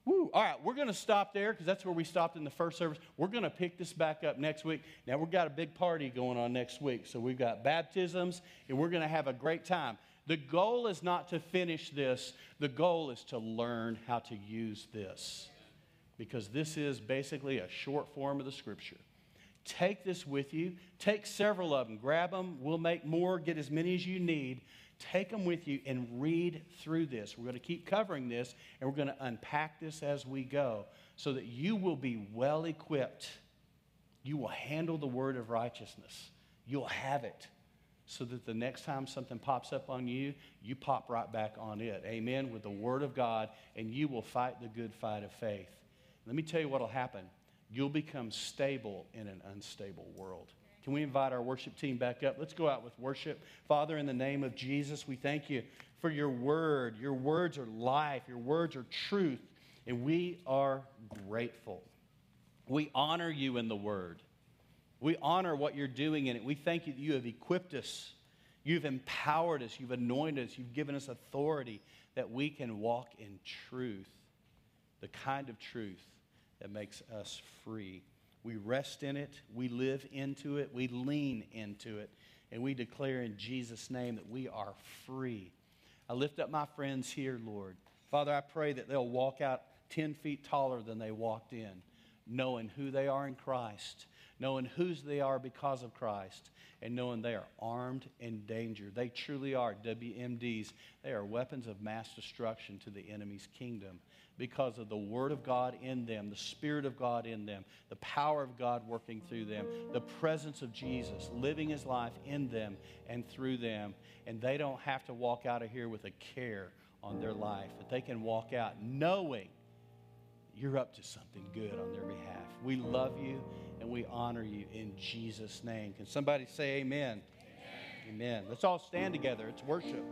Woo. All right, we're going to stop there because that's where we stopped in the first service. We're going to pick this back up next week. Now, we've got a big party going on next week. So, we've got baptisms, and we're going to have a great time. The goal is not to finish this, the goal is to learn how to use this because this is basically a short form of the scripture. Take this with you. Take several of them. Grab them. We'll make more. Get as many as you need. Take them with you and read through this. We're going to keep covering this and we're going to unpack this as we go so that you will be well equipped. You will handle the word of righteousness. You'll have it so that the next time something pops up on you, you pop right back on it. Amen. With the word of God, and you will fight the good fight of faith. Let me tell you what will happen you'll become stable in an unstable world. Can we invite our worship team back up? Let's go out with worship. Father, in the name of Jesus, we thank you for your word. Your words are life, your words are truth. And we are grateful. We honor you in the word. We honor what you're doing in it. We thank you that you have equipped us, you've empowered us, you've anointed us, you've given us authority that we can walk in truth, the kind of truth that makes us free. We rest in it, we live into it, we lean into it, and we declare in Jesus' name that we are free. I lift up my friends here, Lord. Father, I pray that they'll walk out 10 feet taller than they walked in, knowing who they are in Christ, knowing whose they are because of Christ, and knowing they are armed and danger. They truly are WMDs. They are weapons of mass destruction to the enemy's kingdom because of the Word of God in them, the Spirit of God in them, the power of God working through them, the presence of Jesus living His life in them and through them. And they don't have to walk out of here with a care on their life, but they can walk out knowing you're up to something good on their behalf. We love you and we honor you in Jesus' name. Can somebody say amen? Amen. amen. Let's all stand together. It's worship.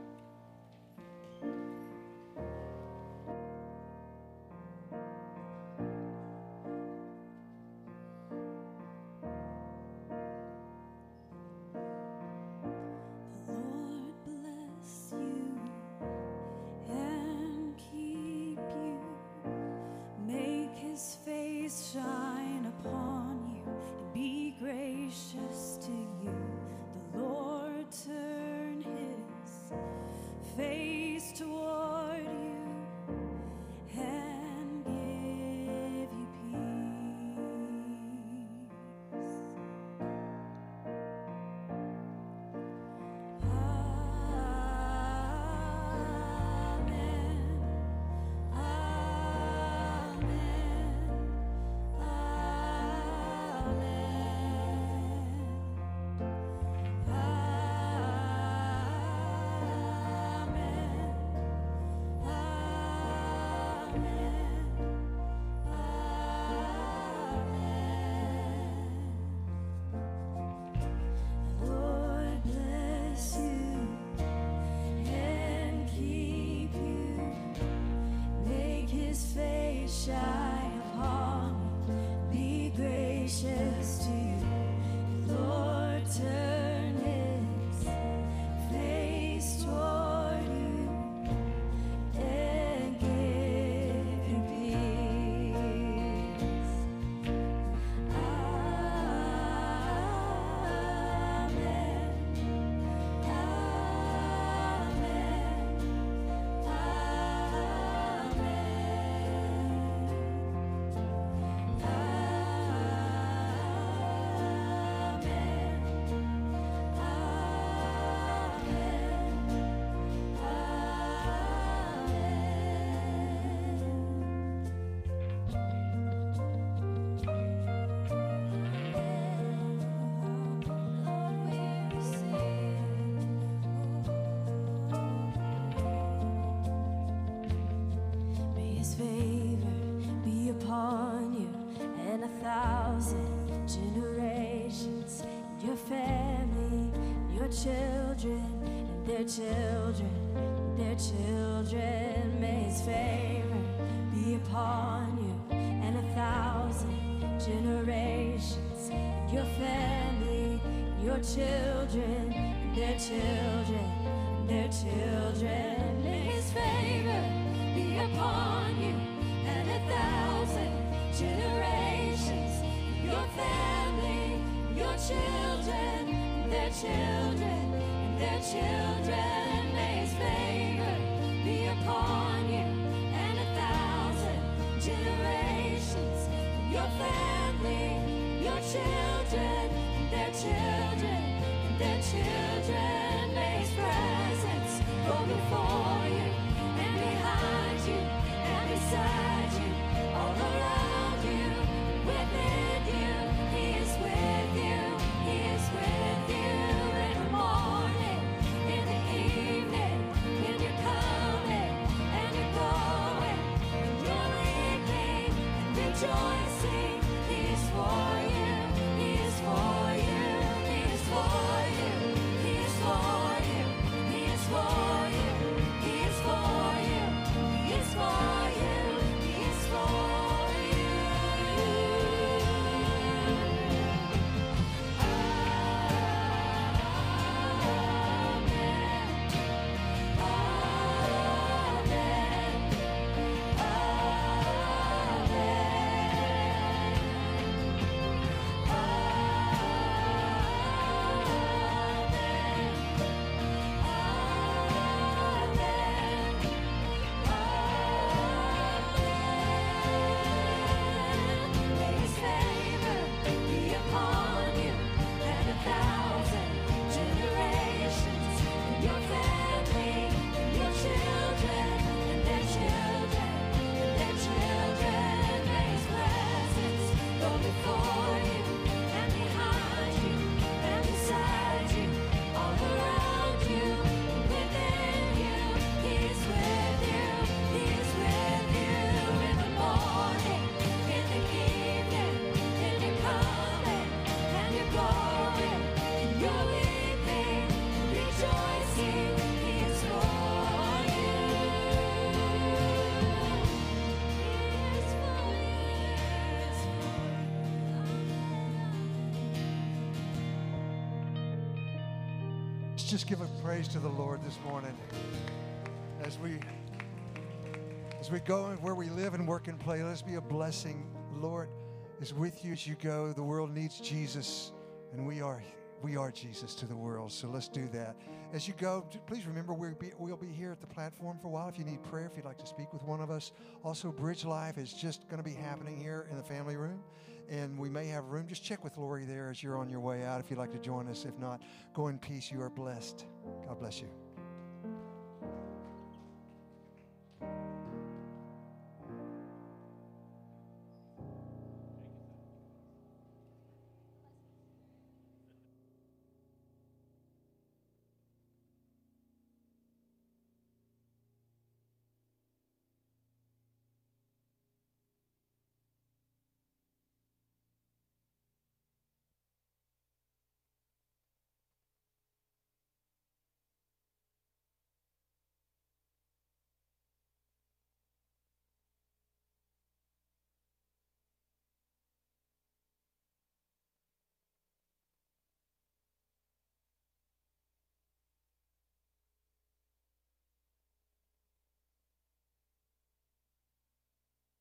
Children, their children. May his favor be upon you and a thousand generations, your family, your children, their children, their children. May his favor be upon you and a thousand generations, your family, your children, their children, before you and behind you and beside and give a praise to the Lord this morning as we as we go where we live and work and play. Let's be a blessing. Lord is with you as you go. The world needs Jesus, and we are we are Jesus to the world. So let's do that. As you go, please remember we'll be, we'll be here at the platform for a while. If you need prayer, if you'd like to speak with one of us. Also, Bridge Life is just going to be happening here in the family room. And we may have room. Just check with Lori there as you're on your way out if you'd like to join us. If not, go in peace. You are blessed. God bless you.